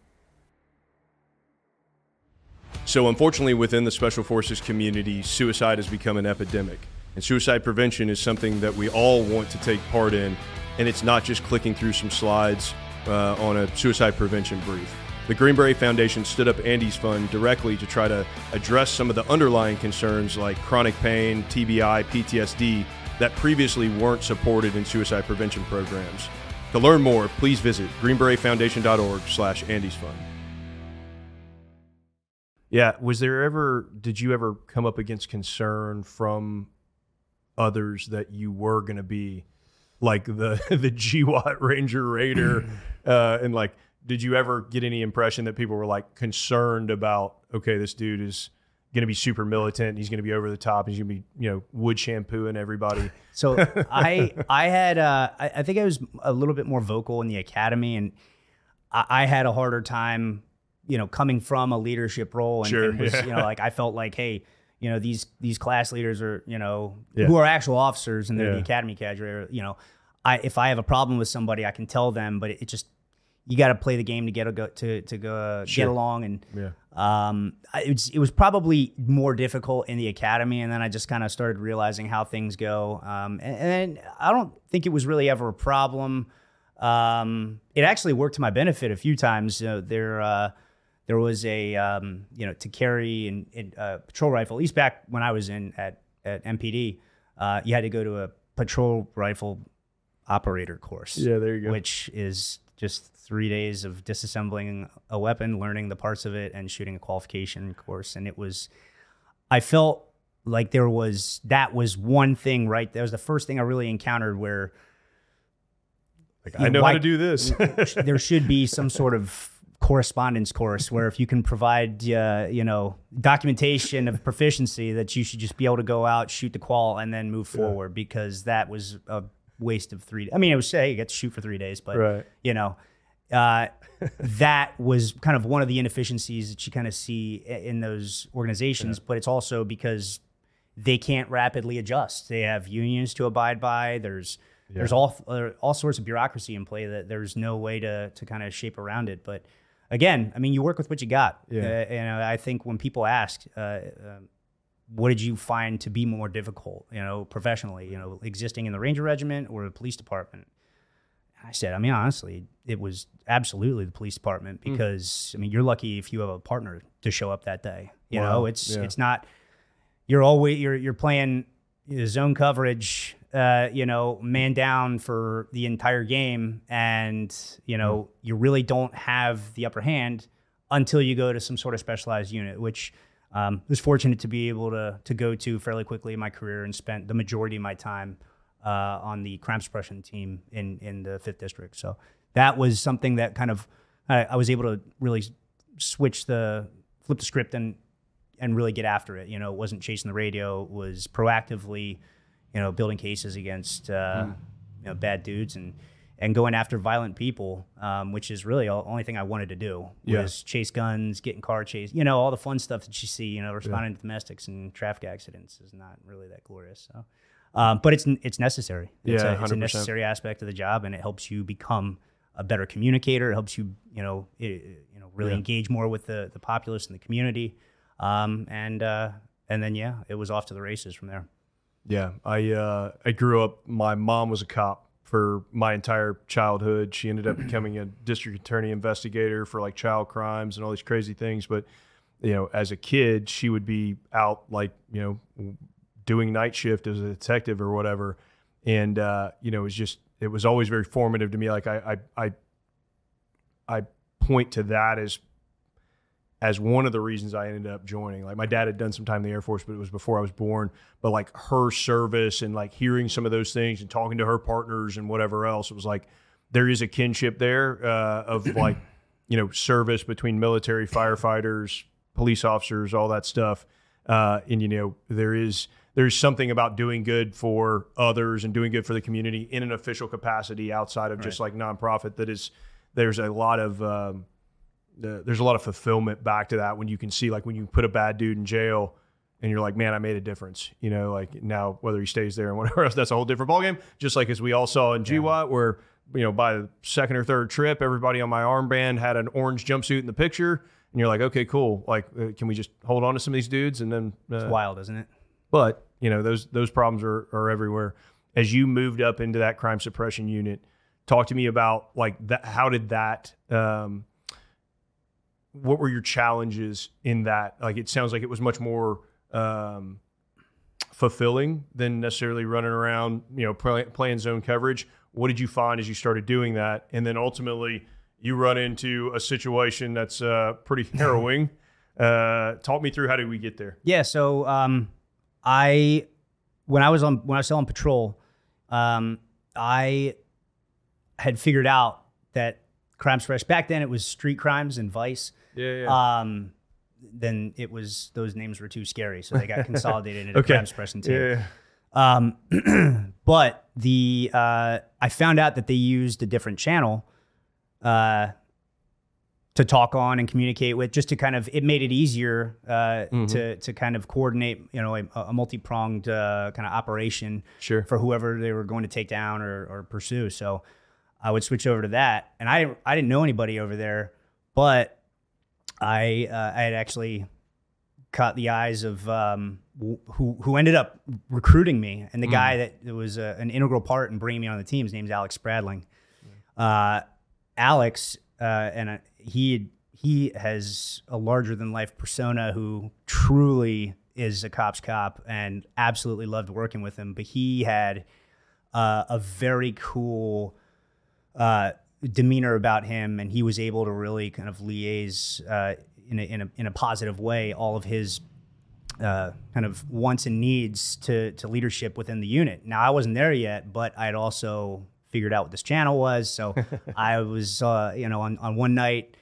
So, unfortunately, within the Special Forces community, suicide has become an epidemic. And suicide prevention is something that we all want to take part in. And it's not just clicking through some slides uh, on a suicide prevention brief. The Green Beret Foundation stood up Andy's Fund directly to try to address some of the underlying concerns like chronic pain, TBI, PTSD that previously weren't supported in suicide prevention programs. To learn more, please visit greenberetfoundation.org slash Andy's Fund. Yeah. Was there ever, did you ever come up against concern from others that you were going to be like the, the GWOT Ranger Raider? uh, and like, did you ever get any impression that people were like concerned about, okay, this dude is going to be super militant. He's going to be over the top. He's going to be, you know, wood shampooing everybody. So I I had uh, I, I think I was a little bit more vocal in the academy, and I, I had a harder time, you know, coming from a leadership role, and, Sure, and was, yeah. you know, like I felt like, hey, you know, these these class leaders are, you know, Yeah. who are actual officers and they're the academy cadre. Or, you know, I if I have a problem with somebody, I can tell them, but it, it just you got to play the game to get a go to to go uh, Sure. get along and Yeah. um, I- it was, it was probably more difficult in the academy, and then I just kind of started realizing how things go. Um, and, and I don't think it was really ever a problem Um, it actually worked to my benefit a few times. You know, there, uh, there was a um, you know to carry and, and uh, patrol rifle. At least back when I was in at at MPD, uh, you had to go to a patrol rifle operator course. Yeah, there you go. Which is just three days of disassembling a weapon, learning the parts of it, and shooting a qualification course. And it was, I felt like there was that was one thing right. That was the first thing I really encountered where Like, I know why- how to do this. there should be some sort of correspondence course where if you can provide uh, you know documentation of proficiency that you should just be able to go out shoot the qual and then move forward because that was a waste of three i mean it was say you get to shoot for three days but Right. you know uh, that was kind of one of the inefficiencies that you kind of see in those organizations but it's also because they can't rapidly adjust. They have unions to abide by. There's there's all uh, all sorts of bureaucracy in play that there's no way to to kind of shape around it. But again i mean you work with what you got. Yeah. uh, and i think when people ask uh, um, what did you find to be more difficult you know professionally you know existing in the ranger regiment or the police department I said, I mean, honestly, it was absolutely the police department Hmm. because I mean, you're lucky if you have a partner to show up that day. You Wow. know, it's Yeah. it's not you're always you're you're playing zone coverage, uh, you know, man down for the entire game, and you know, Hmm. you really don't have the upper hand until you go to some sort of specialized unit, which. Um, I was fortunate to be able to to go to fairly quickly in my career and spent the majority of my time uh, on the crime suppression team in in the fifth district. So that was something that kind of I, I was able to really switch the flip the script and and really get after it. You know, it wasn't chasing the radio. It was proactively, you know, building cases against uh, you know bad dudes and and going after violent people, um, which is really the only thing I wanted to do Yeah. was chase guns, getting car chase, you know, all the fun stuff that you see. You know, responding to domestics and traffic accidents is not really that glorious. So. Um, but it's it's necessary. It's, Yeah, a, it's a 100%. necessary aspect of the job, and it helps you become a better communicator. It helps you, you know, i you know, really Yeah. engage more with the the populace and the community. Um, and uh, and then yeah, it was off to the races from there. Yeah, I uh, I grew up. My mom was a cop for my entire childhood. She ended up becoming a district attorney investigator for like child crimes and all these crazy things. But you know, as a kid, she would be out like you know doing night shift as a detective or whatever, and uh, you know, it was just it was always very formative to me. Like I I I, I point to that as as one of the reasons I ended up joining. Like my dad had done some time in the Air Force, but it was before I was born. But like her service and like hearing some of those things and talking to her partners and whatever else, it was like there is a kinship there uh, of like you know service between military, firefighters, police officers, all that stuff. Uh, and you know there is there's something about doing good for others and doing good for the community in an official capacity outside of just like nonprofit. That is there's a lot of um, the, there's a lot of fulfillment back to that when you can see like when you put a bad dude in jail and you're like, man, I made a difference. You know, like now whether he stays there and whatever else, that's a whole different ballgame. Just like as we all saw in GWOT, where you know by the second or third trip, everybody on my armband had an orange jumpsuit in the picture, and you're like, okay, cool. Like, uh, can we just hold on to some of these dudes and then? Uh, It's wild, isn't it? but you know those those problems are, are everywhere as you moved up into that crime suppression unit talk to me about like that how did that um, what were your challenges in that? Like it sounds like it was much more um, fulfilling than necessarily running around you know play, playing zone coverage. What did you find as you started doing that? And then ultimately you run into a situation that's uh, pretty harrowing. Uh, talk me through how did we get there? Yeah. So um, I when I was on when I was still on patrol, um, I had figured out that crime suppression back then it was street crimes and vice. yeah yeah Um, then it was those names were too scary, so they got consolidated into Okay. crime suppression team. Yeah. Um, but the uh, I found out that they used a different channel uh, to talk on and communicate with, just to kind of it made it easier uh, to to kind of coordinate, you know, a, a multi pronged uh, kind of operation Sure. for whoever they were going to take down or, or pursue. So I would switch over to that, and I didn't I didn't know anybody over there, but I uh, I had actually caught the eyes of um, who who ended up recruiting me, and the guy that was uh, an integral part in bringing me on the team. His name's Alex Spradling. uh, Alex, uh, and uh, he he has a larger than life persona who truly is a cop's cop and absolutely loved working with him. But he had uh, a very cool uh, demeanor about him, and he was able to really kind of liaise uh, in, a, in, a, in a positive way all of his uh, kind of wants and needs to, to leadership within the unit. Now, I wasn't there yet, but I'd also figured out what this channel was. So I was, uh, you know, on, on one night,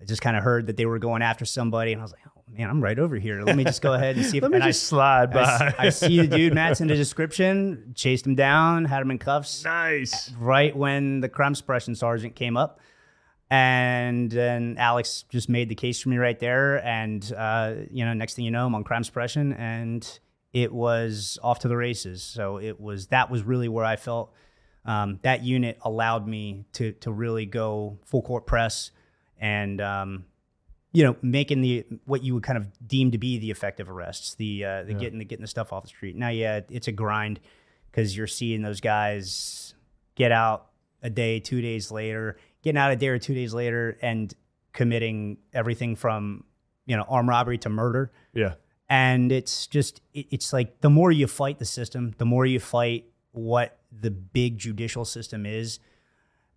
I just kind of heard that they were going after somebody, and I was like, man, I'm right over here. Let me just go ahead and see if Let me and I- just slide by. I, I see the dude Matt's in the description, chased him down, had him in cuffs nice. right when the crime suppression sergeant came up. And then Alex just made the case for me right there. And, uh, you know, next thing you know, I'm on crime suppression and it was off to the races. So it was, that was really where I felt um, that unit allowed me to, to really go full court press and, um, you know, making the what you would kind of deem to be the effective arrests, the uh, the getting the getting the stuff off the street. Now, yeah, it's a grind because you're seeing those guys get out a day, two days later, getting out a day or two days later, and committing everything from you know armed robbery to murder. Yeah. And it's just it, it's like the more you fight the system, the more you fight what the big judicial system is,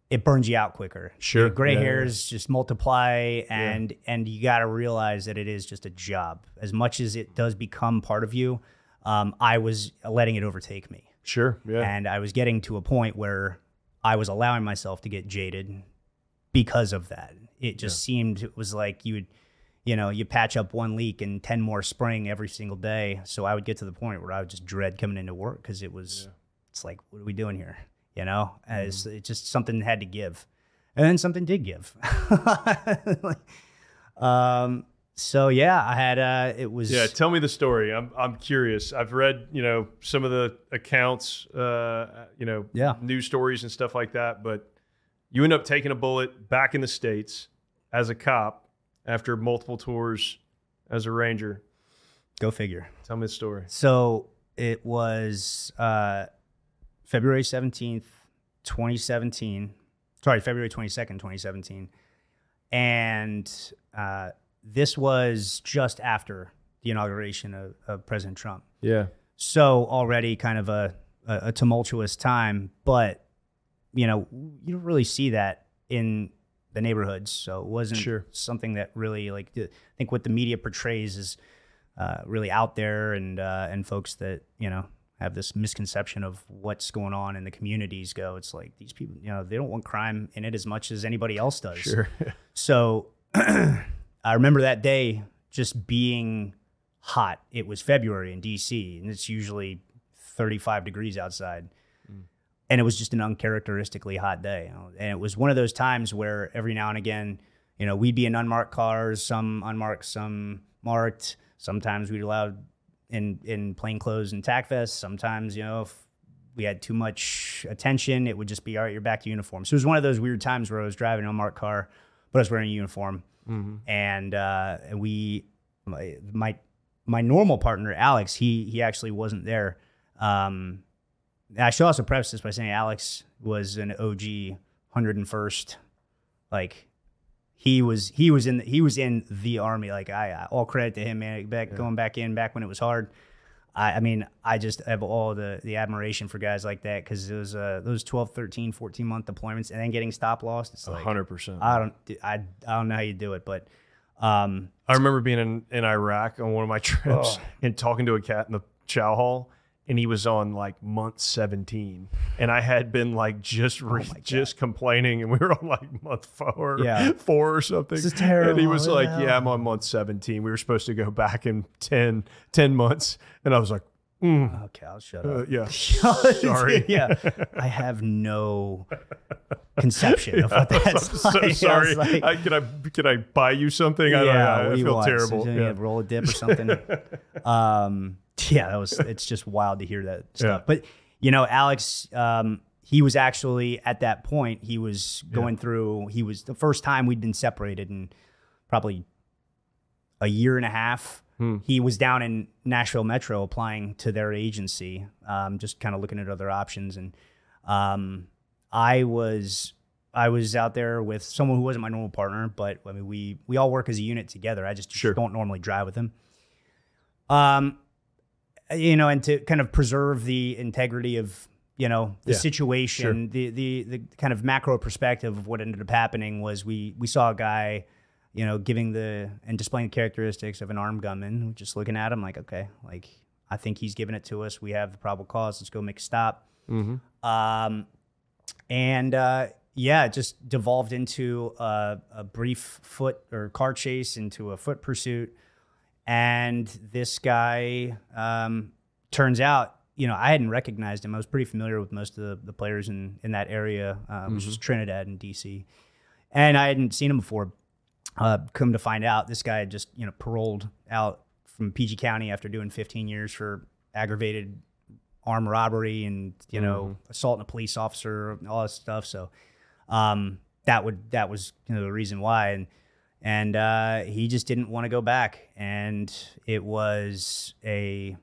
it burns you out quicker. Sure. Your gray Yeah, yeah, hairs just multiply and and you got to realize that it is just a job. As much as it does become part of you, um, I was letting it overtake me. Sure. Yeah. And I was getting to a point where I was allowing myself to get jaded because of that. It just seemed it was like you would, you know, you patch up one leak and 10 more spring every single day. So I would get to the point where I would just dread coming into work because it was, it's like, what are we doing here? You know, Mm-hmm. it's just something had to give. And then something did give. um, so yeah, I had, uh, it was, Yeah, tell me the story. I'm I'm curious. I've read, you know, some of the accounts, uh, you know, Yeah. news stories and stuff like that. But you end up taking a bullet back in the states as a cop after multiple tours as a ranger. go figure. Tell me the story. So it was uh, February 17th, 2017. Sorry, February 22nd, 2017. And uh, this was just after the inauguration of, of President Trump. Yeah. So already kind of a, a, a tumultuous time, but you know, you don't really see that in the neighborhoods. So it wasn't Sure. something that really like I think what the media portrays is uh, really out there and uh, and folks that you know have this misconception of what's going on in the communities go. It's like these people, you know, they don't want crime in it as much as anybody else does. Sure. So I remember that day just being hot. It was February in DC, and it's usually 35 degrees outside. Mm. And it was just an uncharacteristically hot day. And it was one of those times where every now and again, you know, we'd be in unmarked cars, some unmarked, some marked. Sometimes we'd allowed in in plain clothes and tack vests. Sometimes, you know, if we had too much attention, it would just be all right, you're back to uniform. So it was one of those weird times where I was driving an unmarked car, but I was wearing a uniform. And uh, we my, my my normal partner, Alex, he he actually wasn't there. Um, I should also preface this by saying Alex was an OG 101st, like he was he was in the, he was in the army. Like I, I all credit to him, man. Back going back in back when it was hard. I, I mean, I just have all the the admiration for guys like that because it was uh, those 12, 13, 14 month deployments and then getting stop lost. It's like hundred percent. I don't I, I don't know how you do it, but um, I remember being in, in Iraq on one of my trips Oh. and talking to a cat in the chow hall, and he was on like month seventeen, and I had been like just re- just complaining, and we were on like month four, Yeah. four or something. This is terrible. And he was like, the "Yeah. I'm on month seventeen. We were supposed to go back in 10, 10 months," and I was like, mm, okay, I'll shut uh, up. "Yeah, sorry." yeah, I have no conception of what that's I'm so like. I sorry. was like, I, can I can I buy you something? I don't yeah, know. I feel want? terrible. Yeah. Roll a dip or something. um, yeah, that was. It's just wild to hear that stuff. Yeah. But you know, Alex, um, he was actually at that point. He was going through. He was the first time we'd been separated in probably a year and a half. He was down in Nashville Metro applying to their agency, um, just kind of looking at other options. And um, I was I was out there with someone who wasn't my normal partner, but I mean, we we all work as a unit together. I just Sure. don't normally drive with him. Um, you know, and to kind of preserve the integrity of you know the Yeah, situation, the the the kind of macro perspective of what ended up happening was we we saw a guy, you know, giving the and displaying the characteristics of an armed gunman. Just looking at him like, okay, like I think he's giving it to us. We have the probable cause. Let's go make a stop. Um, and uh, yeah, it just devolved into a, a brief foot or car chase into a foot pursuit. And this guy um, turns out, you know, I hadn't recognized him. I was pretty familiar with most of the, the players in, in that area, uh, which was Trinidad and DC. And I hadn't seen him before. Uh, come to find out, this guy had just, you know, paroled out from PG County after doing 15 years for aggravated armed robbery and you know assaulting a police officer and all that stuff so um that would that was you know the reason why and and uh he just didn't want to go back. And it was a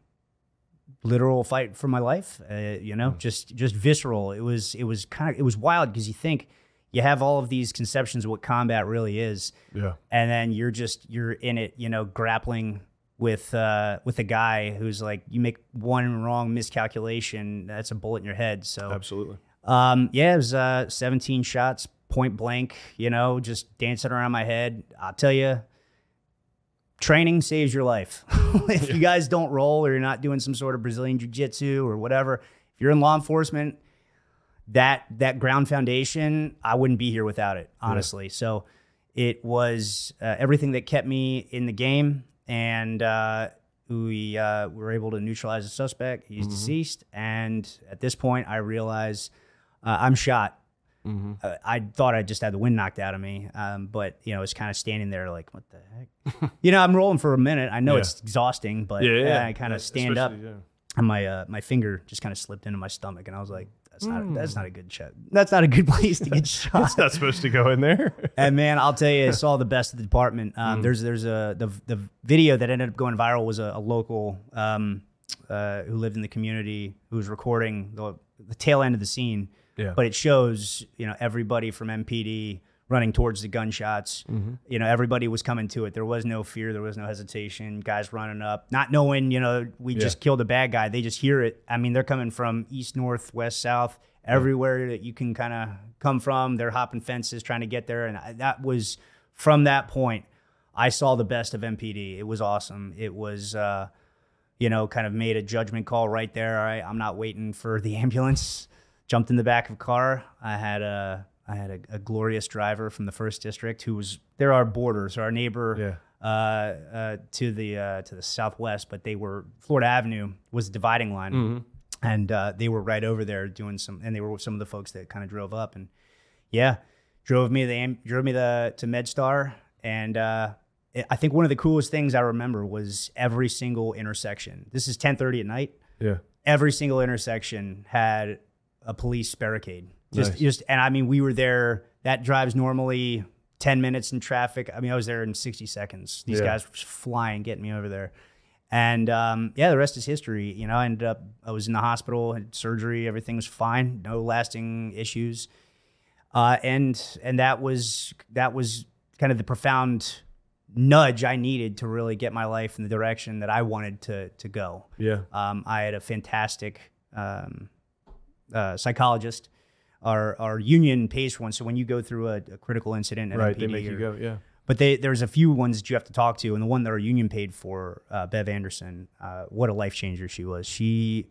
literal fight for my life uh, you know just just visceral. It was it was kind of it was wild because you think you have all of these conceptions of what combat really is. Yeah. and then you're just you're in it you know grappling with uh with a guy who's like you make one wrong miscalculation that's a bullet in your head. So Absolutely. um yeah it was uh 17 shots point blank you know just dancing around my head. I'll tell you training saves your life. If you guys don't roll or you're not doing some sort of brazilian jiu-jitsu or whatever if you're in law enforcement that that ground foundation i wouldn't be here without it honestly. So it was uh, everything that kept me in the game and uh, we uh, were able to neutralize the suspect. He's deceased. And at this point i realize uh, i'm shot uh, I thought I just had the wind knocked out of me, um, but you know, it's kind of standing there like, what the heck? you know, I'm rolling for a minute. I know Yeah. it's exhausting, but Yeah, yeah. I kind of stand up, and my uh, my finger just kind of slipped into my stomach, and I was like, that's not that's not a good shot. That's not a good place to get shot. It's not supposed to go in there. And man, I'll tell you, it's all the best of the department. Mm. Um, There's there's a the the video that ended up going viral was a, a local um, uh, who lived in the community who was recording the the tail end of the scene. Yeah. But it shows you know everybody from MPD running towards the gunshots. Mm-hmm. You know everybody was coming to it. There was no fear. There was no hesitation. Guys running up, not knowing you know we just killed a bad guy. They just hear it. I mean they're coming from east, north, west, south, everywhere that you can kind of come from. They're hopping fences trying to get there, and I, that was from that point. I saw the best of MPD. It was awesome. It was. Uh, you know, kind of made a judgment call right there. All right, I'm not waiting for the ambulance. Jumped in the back of a car. I had a I had a, a glorious driver from the first district who was there are borders. Our neighbor uh, uh, to the uh, to the southwest, but they were Florida Avenue was the dividing line, and uh, they were right over there doing some. And they were with some of the folks that kind of drove up, and yeah, drove me the drove me the to MedStar, and uh, it- I think one of the coolest things I remember was every single intersection. This is 10:30 at night. Yeah. Every single intersection had a police barricade. Just, Nice. just, and I mean, we were there. That drives normally 10 minutes in traffic. I mean, I was there in 60 seconds. These Yeah. guys were just flying, getting me over there. And um, yeah, the rest is history. You know, I ended up, I was in the hospital, had surgery, everything was fine, no lasting issues. Uh, and and that was that was kind of the profound nudge I needed to really get my life in the direction that I wanted to to go. Yeah. Um, I had a fantastic um, uh, psychologist. Our our union pays for one, so when you go through a, a critical incident, at Right. They MPD make you go. Yeah. but they, there's a few ones that you have to talk to, and the one that our union paid for, uh, Bev Anderson, uh, what a life changer she was. She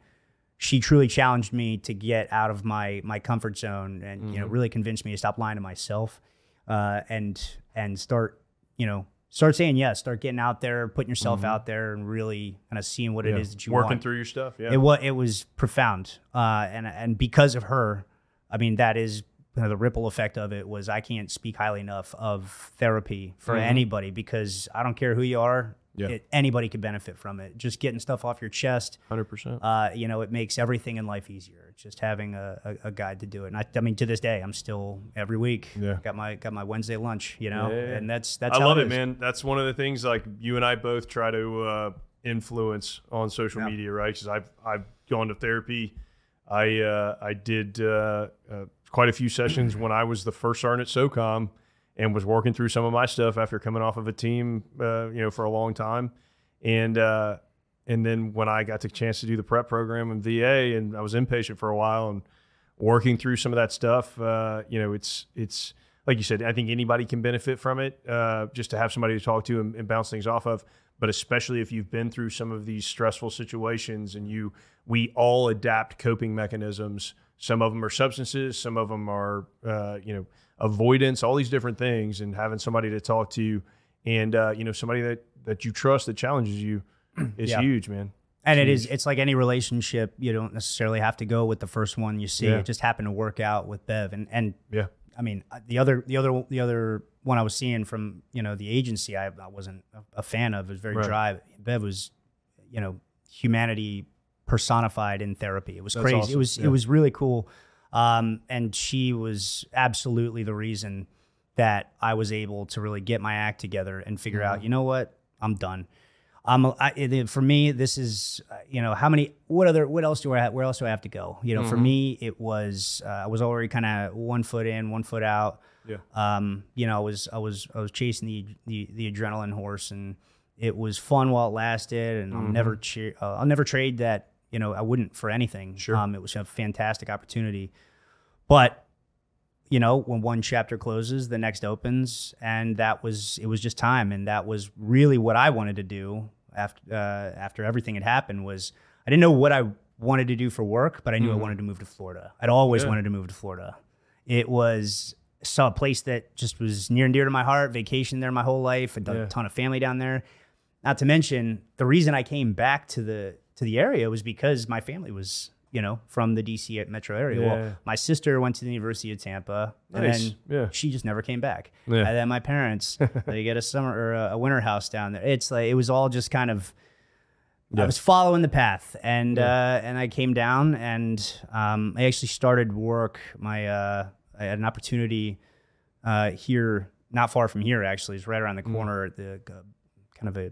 she truly challenged me to get out of my my comfort zone, and you know, really convinced me to stop lying to myself, uh, and and start you know start saying yes, start getting out there, putting yourself out there, and really kind of seeing what yeah. it is that you Working want. through your stuff. Yeah. It was it was profound, uh, and and because of her, I mean that is kind of the ripple effect of it was I can't speak highly enough of therapy for anybody because I don't care who you are, Yeah. it, anybody could benefit from it. Just getting stuff off your chest, Hundred percent. uh, you know, it makes everything in life easier. Just having a, a, a guide to do it. And I, I mean, to this day, I'm still every week. Yeah. got my got my Wednesday lunch, you know, Yeah, yeah, yeah. and that's that's I love it, man. That's one of the things like you and I both try to uh, influence on social media, right? Because I've I've gone to therapy. I uh, I did uh, uh, quite a few sessions when I was the first sergeant at SOCOM and was working through some of my stuff after coming off of a team, uh, you know, for a long time, and uh, and then when I got the chance to do the prep program in VA, and I was inpatient for a while and working through some of that stuff, uh, you know, it's it's like you said, I think anybody can benefit from it, uh, just to have somebody to talk to and, and bounce things off of. But especially if you've been through some of these stressful situations, and you, we all adapt coping mechanisms. Some of them are substances, some of them are, uh, you know, avoidance, all these different things, and having somebody to talk to, and uh, you know, somebody that that you trust that challenges you is Yeah. huge, man. And it is, it's like any relationship. You don't necessarily have to go with the first one you see. Yeah. It just happened to work out with Bev. And, and Yeah, I mean, uh, the other, the other, the other one I was seeing from, you know, the agency I, I wasn't a, fan of. It was very Right. dry. Bev was, you know, humanity personified in therapy. It was That's crazy. It was, Yeah. it was really cool. Um, and she was absolutely the reason that I was able to really get my act together and figure Mm-hmm. out, you know what, I'm done. Um, I, it, for me, this is, uh, you know, how many, what other, what else do I, have, where else do I have to go? You know, Mm-hmm. for me, it was, uh, I was already kind of one foot in, one foot out. Yeah. Um, you know, I was, I was, I was chasing the, the, the adrenaline horse and it was fun while it lasted. And I'll Mm-hmm. never, cheer, uh, I'll never trade that, you know, I wouldn't for anything. Sure. Um, it was a fantastic opportunity, but you know, when one chapter closes, the next opens, and that was it was just time, and that was really what I wanted to do after uh, after everything had happened. Was I didn't know what I wanted to do for work, but I knew I wanted to move to Florida. I'd always Yeah. wanted to move to Florida. It was saw a place that just was near and dear to my heart. Vacation there my whole life. Yeah. a ton of family down there. Not to mention the reason I came back to the to the area was because my family was you know from the DC metro area. Yeah. Well, my sister went to the University of Tampa, and then Yeah. she just never came back. Yeah. And then my parents they get a summer or a, a winter house down there. It's like it was all just kind of. I was following the path, and uh, and I came down, and um, I actually started work. My uh, I had an opportunity uh, here, not far from here. Actually, it's right around the Mm. corner. at The uh, kind of a,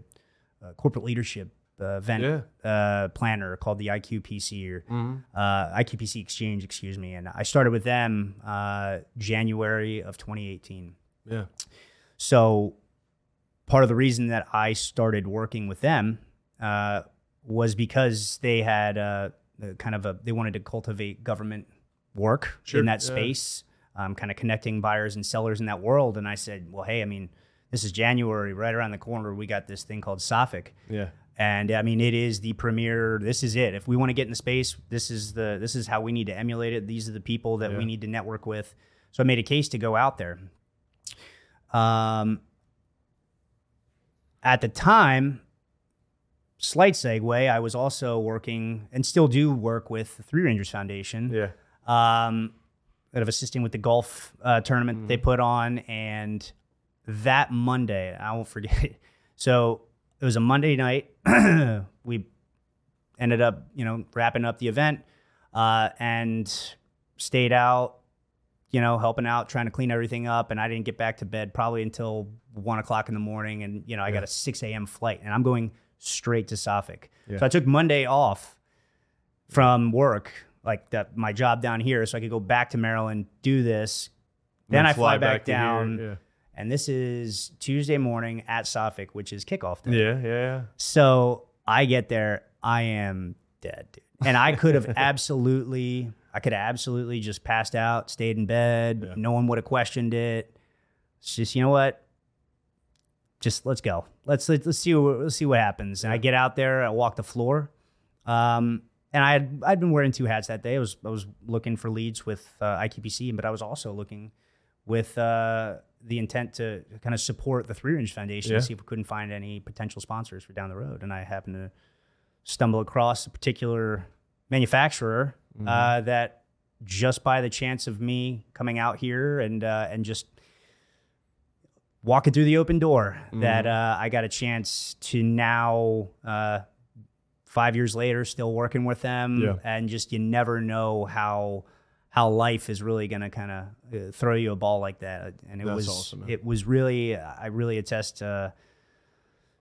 uh corporate leadership uh, event Yeah. uh, planner called the IQPC or Mm-hmm. uh, IQPC Exchange, excuse me. And I started with them uh, January of 2018. yeah, So part of the reason that I started working with them uh, was because they had uh, the kind of a they wanted to cultivate government work Sure, in that yeah. space, um, kind of connecting buyers and sellers in that world. And I said, well, hey, I mean, this is January, right around the corner. We got this thing called SOFIC. yeah, And I mean, it is the premier. This is it. If we want to get in the space, this is the this is how we need to emulate it. These are the people that Yeah. we need to network with. So I made a case to go out there. Um, at the time, slight segue. I was also working and still do work with the Three Rangers Foundation yeah. um, that of assisting with the golf uh, tournament Mm. they put on. And that Monday, I won't forget. it. So it was a Monday night. we ended up, you know, wrapping up the event uh, and stayed out, you know, helping out, trying to clean everything up. And I didn't get back to bed probably until one o'clock in the morning. And, you know, I got a 6 a.m. flight and I'm going straight to SOFIC. Yeah. So I took Monday off from work, like that, my job down here, so I could go back to Maryland, do this. Then, I fly, back, to here, down. And this is Tuesday morning at SOFIC, which is kickoff day. Yeah, yeah, yeah. So I get there, I am dead, dude. And I could have absolutely, I could have absolutely just passed out, stayed in bed. Yeah. No one would have questioned it. It's just, you know what? Just let's go. Let's let's, let's see what let's see what happens. And I get out there, I walk the floor. Um, and I had I'd been wearing two hats that day. I was I was looking for leads with uh, IQPC, but I was also looking with uh, the intent to kind of support the Three Rangers Foundation Yeah. to see if we couldn't find any potential sponsors for down the road. And I happened to stumble across a particular manufacturer uh, that just by the chance of me coming out here and uh, and just walking through the open door that uh, I got a chance to now uh, five years later still working with them Yeah. and just you never know how how life is really going to kind of uh, throw you a ball like that and it That's was awesome, it was really I really attest to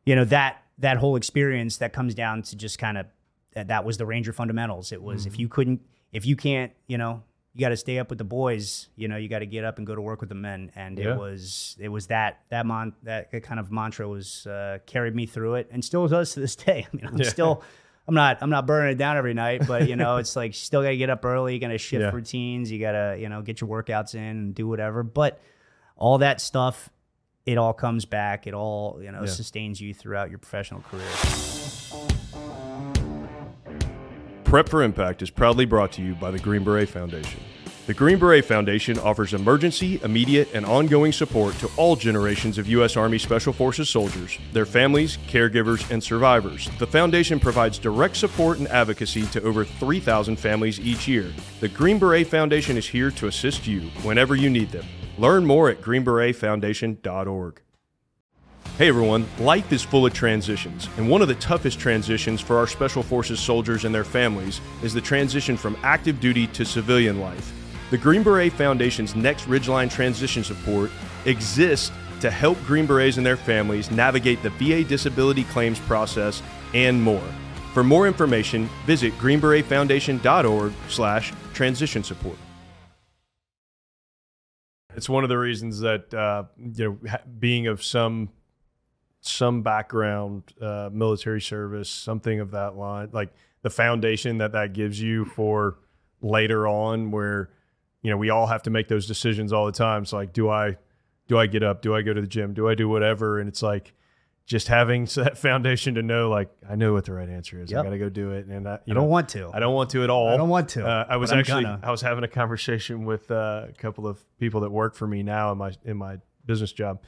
you know that that whole experience that comes down to just kind of that, that was the ranger fundamentals it was Mm-hmm. if you couldn't if you can't you know you got to stay up with the boys. You know, you got to get up and go to work with the men. And Yeah. it was it was that that mon that kind of mantra was uh, carried me through it, and still does to this day. I mean, I'm Yeah. still. I'm not. I'm not burning it down every night, but you know, it's like still gotta get up early. You gotta shift Yeah. routines. You gotta, you know, get your workouts in and do whatever. But all that stuff, it all comes back. It all, you know, Yeah. sustains you throughout your professional career. Prep for Impact is proudly brought to you by the Green Beret Foundation. The Green Beret Foundation offers emergency, immediate, and ongoing support to all generations of U.S. Army Special Forces soldiers, their families, caregivers, and survivors. The Foundation provides direct support and advocacy to over 3,000 families each year. The Green Beret Foundation is here to assist you whenever you need them. Learn more at greenberetfoundation.org. Hey everyone, life is full of transitions, and one of the toughest transitions for our Special Forces soldiers and their families is the transition from active duty to civilian life. The Green Beret Foundation's Next Ridgeline Transition Support exists to help Green Berets and their families navigate the VA disability claims process and more. For more information, visit greenberetfoundation.org slash transition support. It's one of the reasons that uh, you know being of some some background, uh, military service, something of that line, like the foundation that that gives you for later on, where you know we all have to make those decisions all the time. It's like, do I do I get up? Do I go to the gym? Do I do whatever? And it's like just having that foundation to know, like I know what the right answer is. I got to go do it, and I, you I don't want to. I don't want to at all. I don't want to, Uh, I was actually gonna. I was having a conversation with uh, a couple of people that work for me now in my in my business job,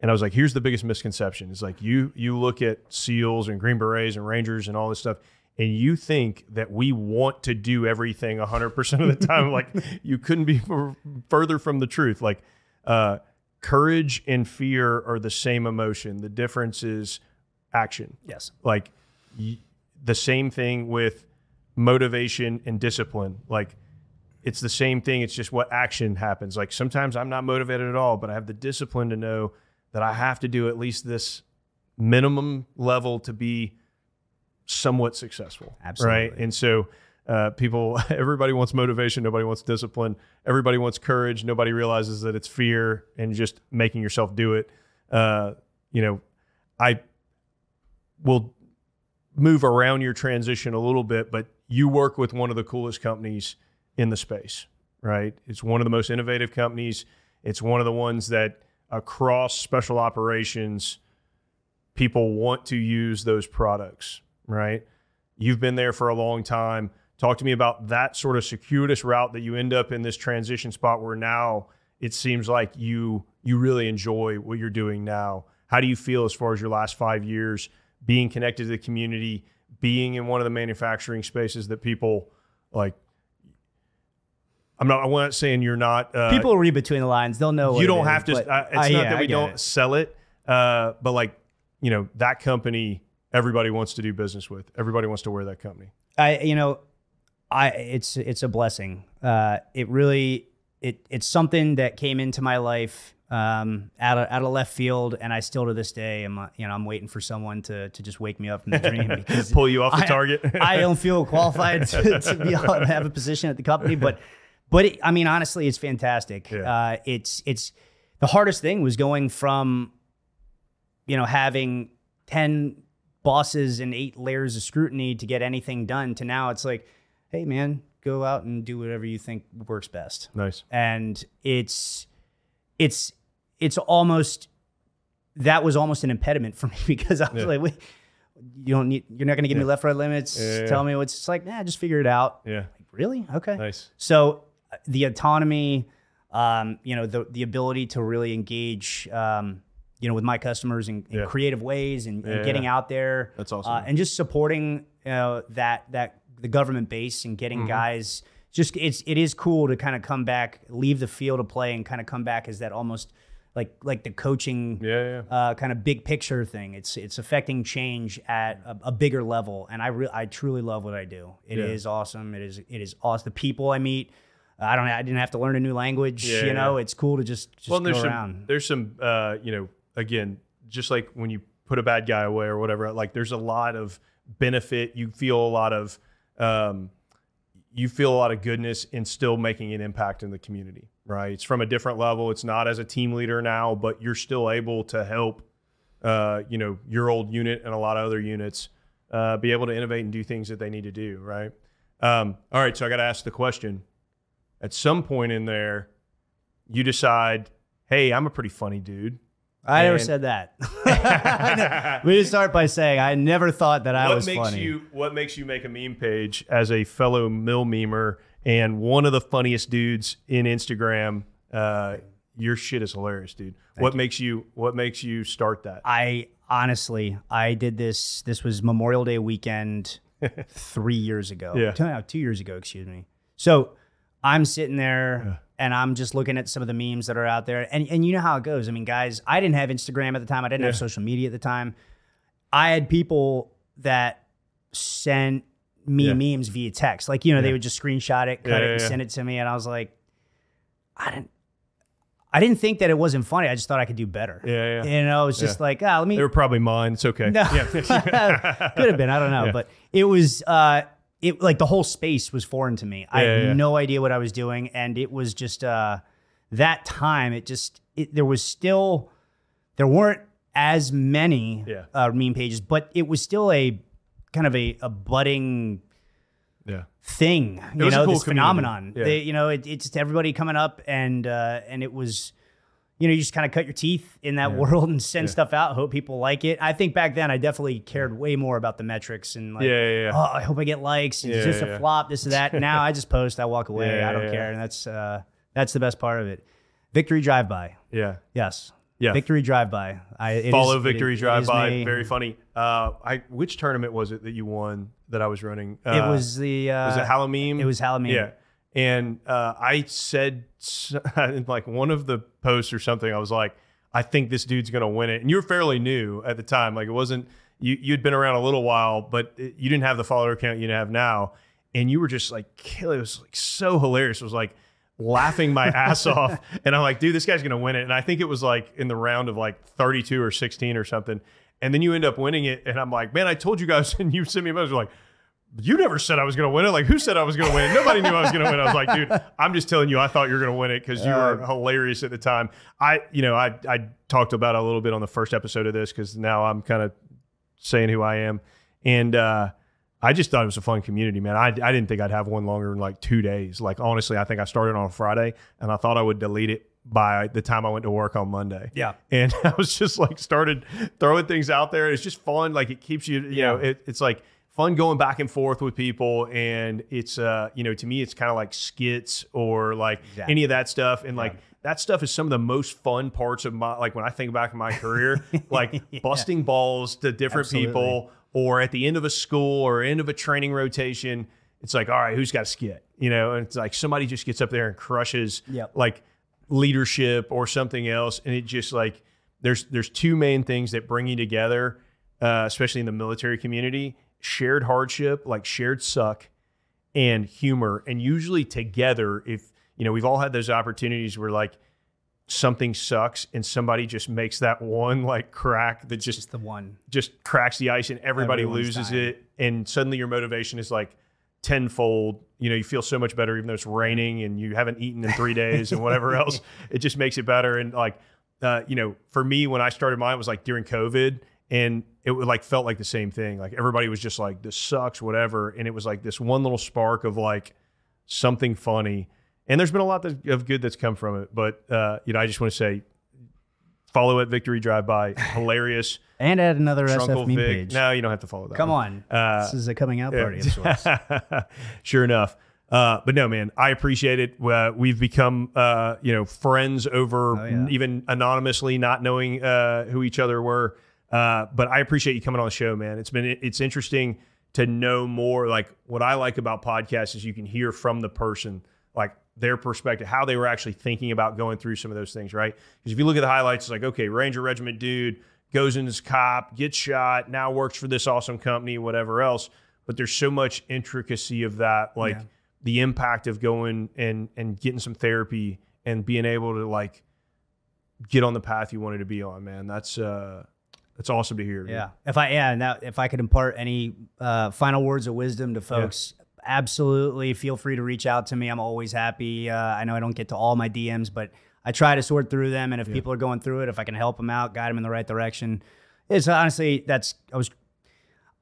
and I was like, "Here's the biggest misconception: is like you you look at SEALs and Green Berets and Rangers and all this stuff." And you think that we want to do everything 100% of the time. like, you couldn't be further from the truth. Like, uh, courage and fear are the same emotion. The difference is action yes. like y- the same thing with motivation and discipline like it's the same thing it's just what action happens like sometimes i'm not motivated at all but i have the discipline to know that i have to do at least this minimum level to be somewhat successful right and so uh, people everybody wants motivation nobody wants discipline everybody wants courage nobody realizes that it's fear and just making yourself do it uh, you know i will move around your transition a little bit, but you work with one of the coolest companies in the space, right? It's one of the most innovative companies. It's one of the ones that across special operations, people want to use those products, right? You've been there for a long time. Talk to me about that sort of circuitous route that you end up in this transition spot where now it seems like you you really enjoy what you're doing now. How do you feel as far as your last five years being connected to the community, being in one of the manufacturing spaces that people like? I'm not. I'm not saying you're not. Uh, People read between the lines. They'll know. you don't is, have to. but Uh, it's I- not yeah, that we don't it. sell it, uh, but like you know that company, everybody wants to do business with. Everybody wants to wear that company. I you know, I it's it's a blessing. Uh, it really it it's something that came into my life um, out of out of left field, and I still to this day am uh, you know I'm waiting for someone to to just wake me up from the dream because Pull you off the I- target. I don't feel qualified to, to be to have a position at the company, but but it, I mean honestly, it's fantastic. Yeah. Uh, it's it's the hardest thing was going from you know having ten bosses and eight layers of scrutiny to get anything done to now it's like, hey man, go out and do whatever you think works best nice. and it's it's it's almost that was almost an impediment for me because I was Yeah. like, wait, you don't need you're not going to give me left right limits. Yeah, yeah, Tell me what's it's like. Nah, just figure it out. Yeah. Like, really? Okay. Nice. So uh, the autonomy, um, you know, the the ability to really engage, um, you know, with my customers in, in Yeah. creative ways and, and Yeah, getting yeah. out there. That's awesome. Uh, and just supporting you know, that that the government base and Mm-hmm. getting guys. Just it's it is cool to kind of come back, leave the field of play, and kind of come back as that almost like like the coaching Yeah. Yeah. uh, kind of big picture thing. It's it's affecting change at a, a bigger level, and I re- I truly love what I do. It is awesome. It is it is awesome. The people I meet, I don't I didn't have to learn a new language. You know, it's cool to just just well, go there's around. some there's some uh, you know again just like when you put a bad guy away or whatever like there's a lot of benefit you feel a lot of um, you feel a lot of goodness in still making an impact in the community, right? It's from a different level. It's not as a team leader now, but you're still able to help, uh, you know, your old unit and a lot of other units uh, be able to innovate and do things that they need to do, right? Um, all right, so I got to ask the question. At some point in there, you decide, hey, I'm a pretty funny dude. I never said that. we just start by saying I never thought that I what was makes funny. you what makes you make a meme page as a fellow mil memer and one of the funniest dudes in Instagram? Uh, your shit is hilarious, dude. what makes you what makes you start that? I honestly, I did this. This was Memorial Day weekend three years ago. Yeah. two, no, two years ago. Excuse me. So I'm sitting there and I'm just looking at some of the memes that are out there, and and you know how it goes. I mean, guys, I didn't have Instagram at the time. I didn't have social media at the time. I had people that sent me Yeah. memes via text. Like, you know, they would just screenshot it, cut Yeah, it, and yeah. send it to me. And I was like, I didn't I didn't think that it wasn't funny. I just thought I could do better. Yeah, yeah. You know, it's just Yeah. like, ah, let me They were probably mine. It's okay. no. Yeah. could have been. I don't know. Yeah. But it was uh it like the whole space was foreign to me. I had yeah, yeah. no idea what I was doing. And it was just uh that time it just it, there was still there weren't as many Yeah. uh, meme pages, but it was still a kind of a, a budding yeah. thing, you know, cool this community. phenomenon. Yeah. They, you know, it, it's just everybody coming up and uh, and it was, you know, you just kind of cut your teeth in that world and send stuff out, hope people like it. I think back then I definitely cared way more about the metrics and like, Yeah, yeah, yeah. oh, I hope I get likes. Yeah, this yeah, a flop? This or that. now I just post, I walk away, Yeah, I don't yeah, care, yeah. and that's uh, that's the best part of it. Victory drive by, Yeah. yes, Yeah. Victory drive by. I it Follow is- Victory it- Drive by. me. Very funny. Uh, I which tournament was it that you won that I was running? Uh, It was the uh, was it Hallowe'en? It was Hallowe'en. Yeah. And uh, I said in like one of the posts or something, I was like, I think this dude's going to win it. And you were fairly new at the time. Like it wasn't, you, you'd been around a little while, but it, you didn't have the follower count you have now. And you were just like, kill it. It was like so hilarious. It was like laughing my ass off. And I'm like, dude, this guy's going to win it. And I think it was like in the round of like 32 or 16 or something. And then you end up winning it. And I'm like, man, I told you guys. And you sent me a message like, you never said I was going to win it. Like, who said I was going to win it? Nobody knew I was going to win. I was like, dude, I'm just telling you, I thought you were going to win it because you were hilarious at the time. I, you know, I, I talked about it a little bit on the first episode of this because now I'm kind of saying who I am. And, uh, I just thought it was a fun community, man. I, I didn't think I'd have one longer than like two days. Like, honestly, I think I started on a Friday and I thought I would delete it by the time I went to work on Monday. Yeah. And I was just like started throwing things out there. It's just fun. Like it keeps you, you know, it, it's like fun going back and forth with people. And it's, uh, you know, to me, it's kind of like skits or like Exactly. any of that stuff. And like that stuff is some of the most fun parts of my, like when I think back in my career, like busting balls to different Absolutely. people or at the end of a school or end of a training rotation. It's like, all right, who's got a skit? You know, and it's like somebody just gets up there and crushes Yep. like leadership or something else and it just like there's there's two main things that bring you together uh, especially in the military community shared hardship like shared suck and humor. And usually together if you know we've all had those opportunities where like something sucks and somebody just makes that one like crack that just Just the one. just cracks the ice and everybody Everyone's loses dying. it. And suddenly your motivation is like tenfold. You know you feel so much better even though it's raining and you haven't eaten in three days and whatever else. It just makes it better. And like uh, you know for me when i started mine it was like during covid and it would like felt like the same thing like everybody was just like this sucks whatever and it was like this one little spark of like something funny and there's been a lot of good that's come from it but uh, you know i just want to say follow it victory drive by hilarious And add another SF Trunkle meme Vic. page. No, you don't have to follow that. Come one. on. Uh, this is a coming out party of sorts. sure enough. Uh, but no, man, I appreciate it. Uh, we've become, uh, you know, friends over Oh, yeah. even anonymously, not knowing uh, who each other were. Uh, but I appreciate you coming on the show, man. It's been it's interesting to know more. Like what I like about podcasts is you can hear from the person, like their perspective, how they were actually thinking about going through some of those things, right? Because if you look at the highlights, it's like, okay, Ranger Regiment dude goes in as cop, gets shot, now works for this awesome company, whatever else. But there's so much intricacy of that, like Yeah. the impact of going and and getting some therapy and being able to like get on the path you wanted to be on, man. That's uh that's awesome to hear. Yeah. If I yeah, now if I could impart any uh, final words of wisdom to folks, absolutely feel free to reach out to me. I'm always happy. Uh, I know I don't get to all my DMs, but I try to sort through them. And if people are going through it, if I can help them out, guide them in the right direction, it's honestly that's I was.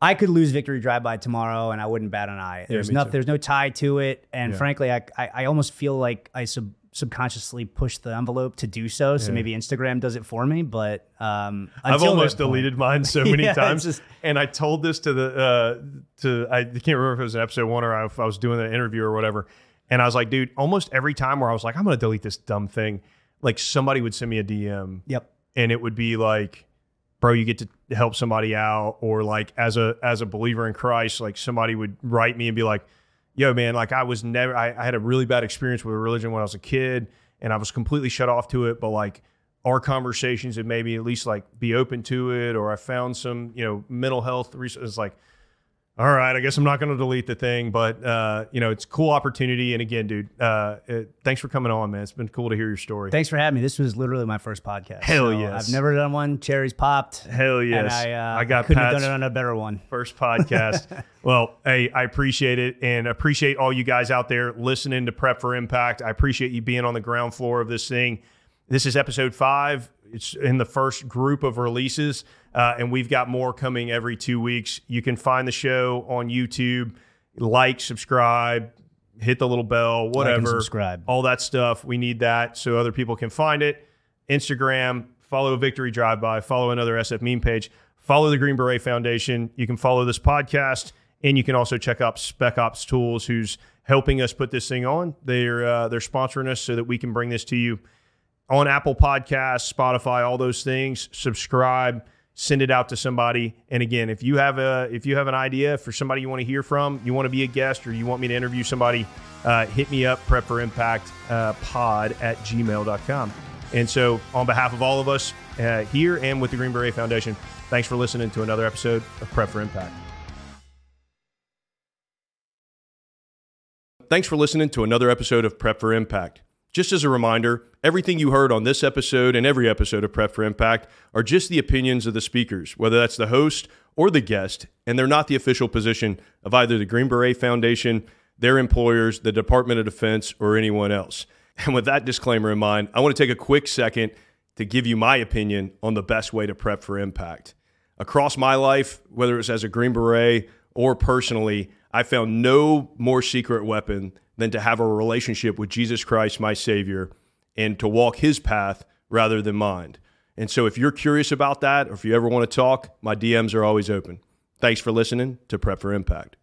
I could lose victory drive by tomorrow, and I wouldn't bat an eye. There's me no, too. there's no tie to it, and Yeah. frankly, I, I I almost feel like I sub, subconsciously push the envelope to do so. So maybe Instagram does it for me, but um, I've almost that point- deleted mine so many Yeah, times, just- and I told this to the uh, to I can't remember if it was an episode one or if I was doing an interview or whatever. And I was like, dude, almost every time where I was like, I'm gonna delete this dumb thing, like somebody would send me a DM, Yep. and it would be like, bro, you get to help somebody out, or like as a as a believer in Christ, like somebody would write me and be like, yo, man, like I was never, I, I had a really bad experience with religion when I was a kid, and I was completely shut off to it, but like our conversations and maybe at least like be open to it, or I found some, you know, mental health resources. Like, all right, I guess I'm not going to delete the thing, but uh, you know, it's a cool opportunity. And again, dude, uh, it, thanks for coming on, man. It's been cool to hear your story. Thanks for having me. This was literally my first podcast. Hell So yes. I've never done one. Cherries popped. Hell And yes. I, uh, I got couldn't have done it on a better one. first podcast. well, hey, I appreciate it and appreciate all you guys out there listening to Prep for Impact. I appreciate you being on the ground floor of this thing. This is episode five. It's in the first group of releases, uh, and we've got more coming every two weeks. You can find the show on YouTube. Like, subscribe, hit the little bell, whatever. subscribe. All that stuff. We need that so other people can find it. Instagram, follow Victory Drive By, follow another SF meme page, follow the Green Beret Foundation. You can follow this podcast, and you can also check out Spec Ops Tools, who's helping us put this thing on. They're uh, they're sponsoring us so that we can bring this to you on Apple Podcasts, Spotify, all those things. Subscribe, send it out to somebody. And again, if you have a if you have an idea for somebody you want to hear from, you want to be a guest, or you want me to interview somebody, uh, hit me up, prep for impact uh, at gmail.com. And so, on behalf of all of us uh, here and with the Green Beret Foundation, thanks for listening to another episode of Prep for Impact. Thanks for listening to another episode of Prep for Impact. Just as a reminder, everything you heard on this episode and every episode of Prep for Impact are just the opinions of the speakers, whether that's the host or the guest, and they're not the official position of either the Green Beret Foundation, their employers, the Department of Defense, or anyone else. And with that disclaimer in mind, I want to take a quick second to give you my opinion on the best way to prep for impact. Across my life, whether it's as a Green Beret or personally, I found no more secret weapon than to have a relationship with Jesus Christ, my Savior, and to walk His path rather than mine. And so, if you're curious about that, or if you ever want to talk, my DMs are always open. Thanks for listening to Prep for Impact.